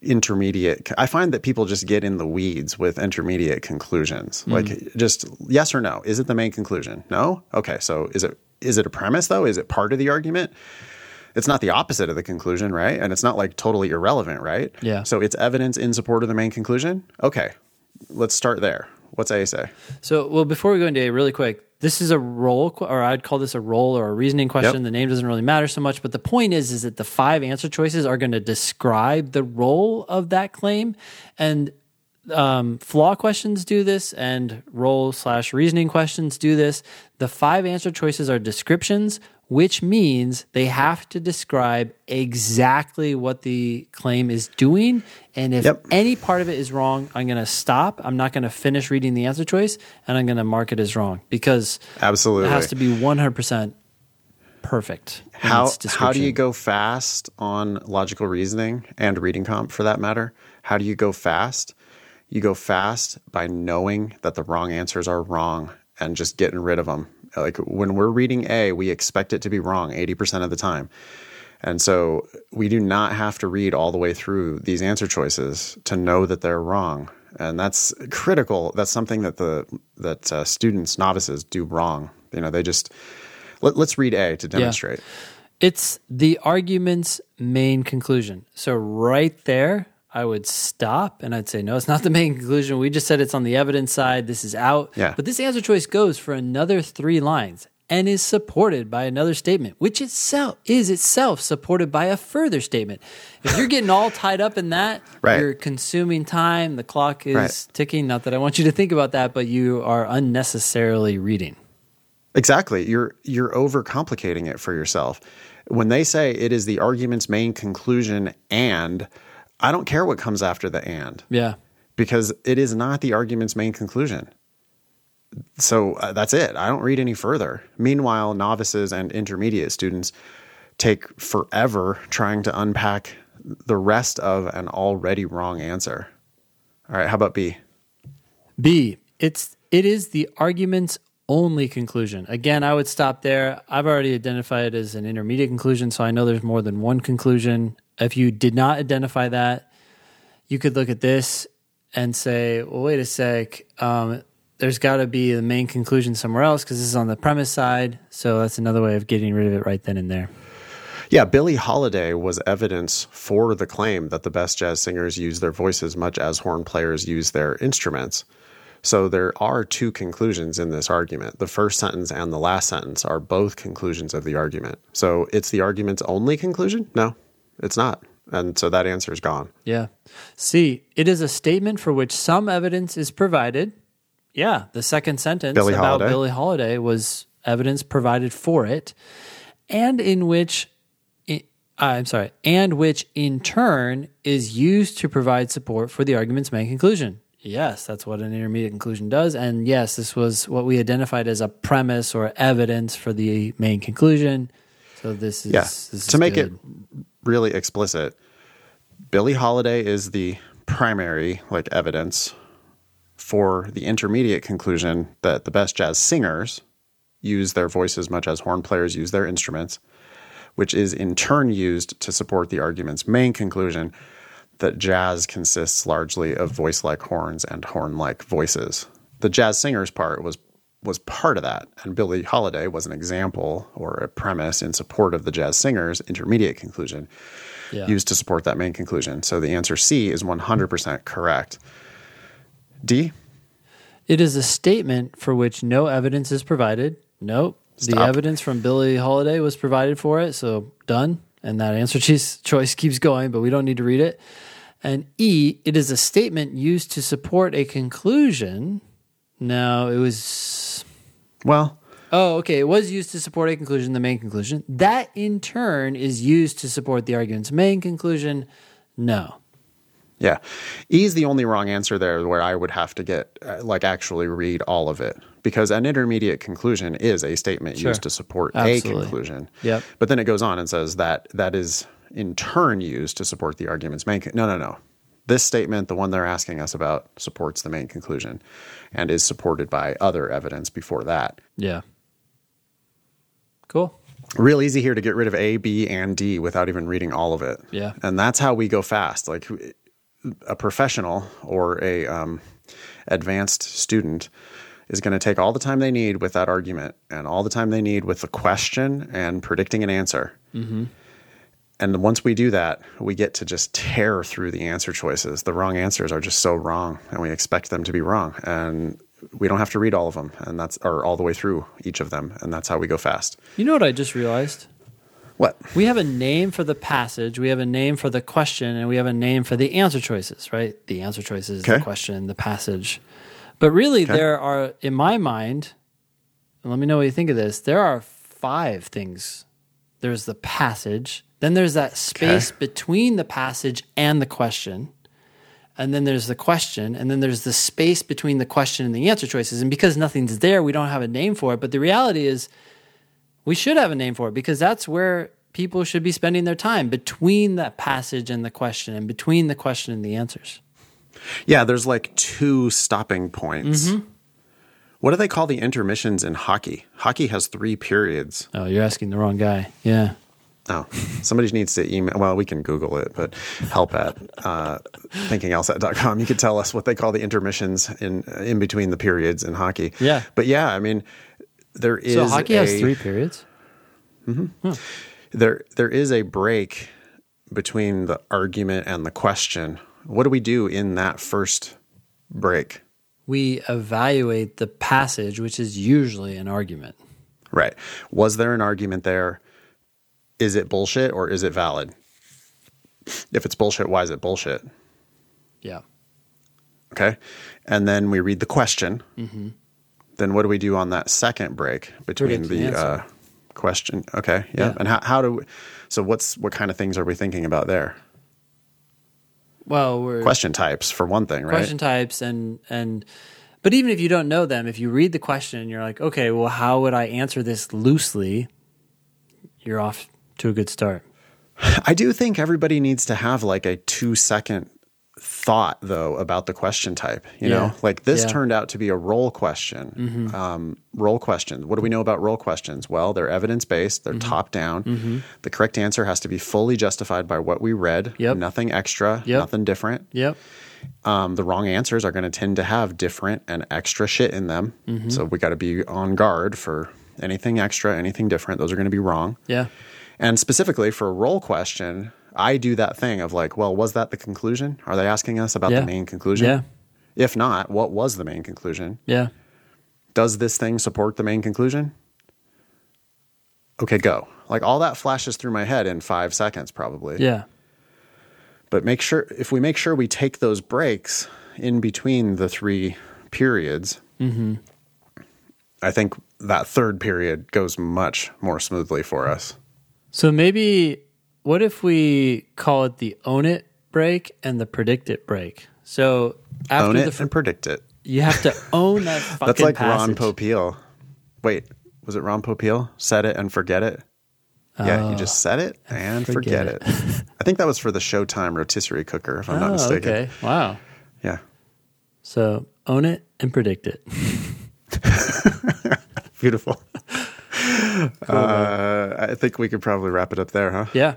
intermediate i find that people just get in the weeds with intermediate conclusions. Mm. like just yes or no. Is it the main conclusion? No? Okay so is it is it a premise though? Is it part of the argument? It's not the opposite of the conclusion right? And it's not like totally irrelevant right? Yeah. So it's evidence in support of the main conclusion? Okay let's start there what's a say so well before we go into a really quick this is a role, or I'd call this a role or a reasoning question. Yep. The name doesn't really matter so much, but the point is, is that the five answer choices are going to describe the role of that claim, and um, flaw questions do this, and role slash reasoning questions do this. The five answer choices are descriptions which means they have to describe exactly what the claim is doing. And if yep. any part of it is wrong, I'm going to stop. I'm not going to finish reading the answer choice and I'm going to mark it as wrong because absolutely it has to be 100% perfect. How, how do you go fast on logical reasoning and reading comp for that matter? How do you go fast? You go fast by knowing that the wrong answers are wrong and just getting rid of them like when we're reading A, we expect it to be wrong 80% of the time. And so we do not have to read all the way through these answer choices to know that they're wrong. And that's critical. That's something that the that uh, students, novices, do wrong. You know, they just let, us read A to demonstrate. Yeah. It's the argument's main conclusion. So right there, I would stop and I'd say, no, it's not the main conclusion. We just said it's on the evidence side. This is out. Yeah. But this answer choice goes for another three lines and is supported by another statement, which itself is itself supported by a further statement. If you're getting all tied up in that, right. you're consuming time. The clock is right. ticking. Not that I want you to think about that, but you are unnecessarily reading. Exactly. You're you're overcomplicating it for yourself. When they say it is the argument's main conclusion and I don't care what comes after the and. Yeah. Because it is not the argument's main conclusion. So uh, that's it. I don't read any further. Meanwhile, novices and intermediate students take forever trying to unpack the rest of an already wrong answer. All right, how about B? B. It's it is the argument's only conclusion. Again, I would stop there. I've already identified it as an intermediate conclusion, so I know there's more than one conclusion. If you did not identify that, you could look at this and say, well, wait a sec. Um, there's got to be the main conclusion somewhere else because this is on the premise side. So that's another way of getting rid of it right then and there. Yeah, Billie Holiday was evidence for the claim that the best jazz singers use their voices much as horn players use their instruments. So there are two conclusions in this argument. The first sentence and the last sentence are both conclusions of the argument. So it's the argument's only conclusion? No, it's not. And so that answer is gone. Yeah. C, it is a statement for which some evidence is provided. Yeah, the second sentence Billie about Holiday. Billie Holiday was evidence provided for it, and in which, i- uh, I'm sorry, and which in turn is used to provide support for the argument's main conclusion. Yes, that's what an intermediate conclusion does. And yes, this was what we identified as a premise or evidence for the main conclusion. So this is Yeah. this is to make good. it really explicit, Billie Holiday is the primary like evidence for the intermediate conclusion that the best jazz singers use their voices much as horn players use their instruments, which is in turn used to support the argument's main conclusion that jazz consists largely of voice-like horns and horn-like voices. The jazz singers part was was part of that, and Billie Holiday was an example or a premise in support of the jazz singers' intermediate conclusion Yeah. used to support that main conclusion. So the answer C is 100% correct. D, It is a statement for which no evidence is provided. Nope. The evidence from Billie Holiday was provided for it, so done. And that answer choice choice keeps going, but we don't need to read it. And E, it is a statement used to support a conclusion. No, it was. well, Oh, okay. It was used to support a conclusion, the main conclusion. That in turn is used to support the argument's main conclusion. No. Yeah. E is the only wrong answer there where I would have to get, uh, like, actually read all of it because an intermediate conclusion is a statement Sure. used to support Absolutely. a conclusion. Yep. But then it goes on and says that that is in turn used to support the argument's main. Con- no, no, no. This statement, the one they're asking us about, supports the main conclusion and is supported by other evidence before that. Yeah. Cool. real easy here to get rid of A, B, and D without even reading all of it. Yeah. and that's how we go fast. Like a professional or a um, advanced student is going to take all the time they need with that argument and all the time they need with the question and predicting an answer. Mm-hmm. And once we do that, we get to just tear through the answer choices. The wrong answers are just so wrong, and we expect them to be wrong. And we don't have to read all of them, and that's or all the way through each of them, and that's how we go fast. You know what I just realized? What? We have a name for the passage, we have a name for the question, and we have a name for the answer choices, right? The answer choices, the question, the passage. But really, there are, in my mind, and let me know what you think of this, there are five things. There's the passage, then there's that space between the passage and the question. And then there's the question, and then there's the space between the question and the answer choices. And because nothing's there, we don't have a name for it. But the reality is, we should have a name for it because that's where people should be spending their time between that passage and the question and between the question and the answers. Yeah, there's like two stopping points. Mm-hmm. What do they call the intermissions in hockey? Hockey has three periods. Oh, you're asking the wrong guy. Yeah. Oh, somebody needs to email. Well, we can Google it, but help at uh, thinkinglsat.com. You could tell us what they call the intermissions in in between the periods in hockey. Yeah. But yeah, I mean, there is So hockey has three periods. there there is a break between the argument and the question. What do we do in that first break? We evaluate the passage, which is usually an argument. Right. Was there an argument there? Is it bullshit or is it valid? If it's bullshit, why is it bullshit? Yeah. Okay. And then we read the question. Then what do we do on that second break between the the uh, question? Okay. Yeah. Yeah. And how, how do we, so what's, what kind of things are we thinking about there? Well, we're Question types for one thing, right? question types and and but even if you don't know them, if you read the question and you're like, okay, well, how would I answer this loosely? You're off to a good start. I do think everybody needs to have like a two second thought though about the question type. You Yeah. know, like this Yeah. Mm-hmm. turned out to be a role question. Um, role questions. What do we know about role questions? Well, they're evidence based. Mm-hmm. They're top down. The correct answer has to be fully justified by what we read. Yep. Nothing extra. Yep. Nothing different. Yep. Um, the wrong answers are going to tend to have different and extra shit in them. Mm-hmm. So we got to be on guard for anything extra, anything different. Those are going to be wrong. Yeah. And specifically for a role question, I do that thing of like, well, was that the conclusion? Are they asking us about Yeah. the main conclusion? Yeah. If not, what was the main conclusion? Yeah. Does this thing support the main conclusion? Okay, go. Like all that flashes through my head in five seconds, probably. Yeah. But make sure if we make sure we take those breaks in between the three periods, mm-hmm. I think that third period goes much more smoothly for us. So maybe what if we call it the own it break and the predict it break? So after Own the it fr- and predict it. you have to own that fucking That's like passage. Ron Popeil. Wait, was it Ron Popeil? Set it and forget it. Yeah, you just oh, set it and forget, forget it. I think that was for the Showtime rotisserie cooker, if I'm not Oh, mistaken. okay. Wow. Yeah. So own it and predict it. Beautiful. Uh, I think we could probably wrap it up there, huh? Yeah.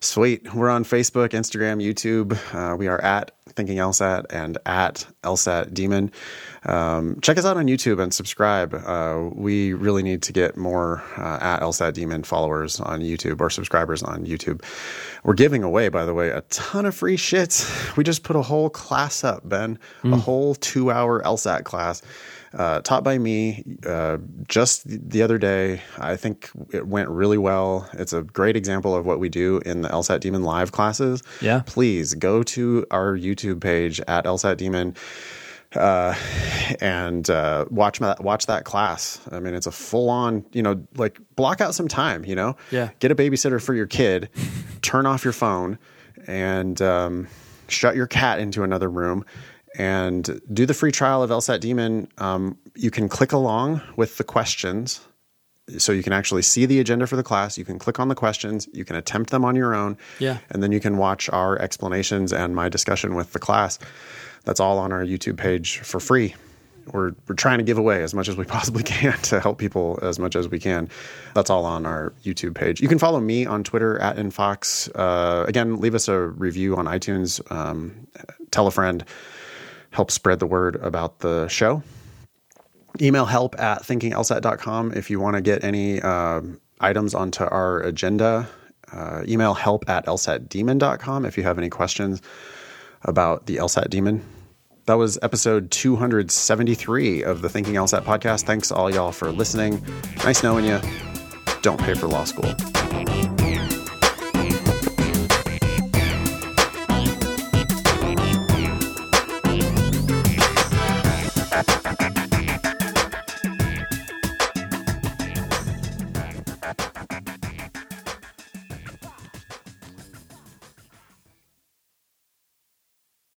Sweet. We're on Facebook, Instagram, YouTube. Uh, we are at Thinking LSAT and at LSAT Demon. Um, check us out on YouTube and subscribe. Uh, we really need to get more uh, at LSAT Demon followers on YouTube or subscribers on YouTube. We're giving away, by the way, a ton of free shit. We just put a whole class up, Ben, a whole two hour LSAT class. Uh, taught by me uh, just the other day. I think it went really well. It's a great example of what we do in the LSAT Demon live classes. Yeah. Please go to our YouTube page at LSAT Demon uh, and uh, watch that watch that class. I mean, it's a full on. You know, like block out some time. You know, Yeah. Get a babysitter for your kid. turn off your phone and um, shut your cat into another room and do the free trial of LSAT Demon. Um, you can click along with the questions. So you can actually see the agenda for the class. You can click on the questions. You can attempt them on your own. Yeah. And then you can watch our explanations and my discussion with the class. That's all on our YouTube page for free. We're, we're trying to give away as much as we possibly can to help people as much as we can. That's all on our YouTube page. You can follow me on Twitter at Infox. Uh, again, leave us a review on iTunes. Um, tell a friend. Help spread the word about the show email help at thinkinglsat.com if you want to get any um items onto our agenda. Uh, email help at lsatdemon.com if you have any questions about the LSAT Demon. That was episode 273 of the Thinking LSAT podcast. Thanks all y'all for listening. Nice knowing you. Don't pay for law school.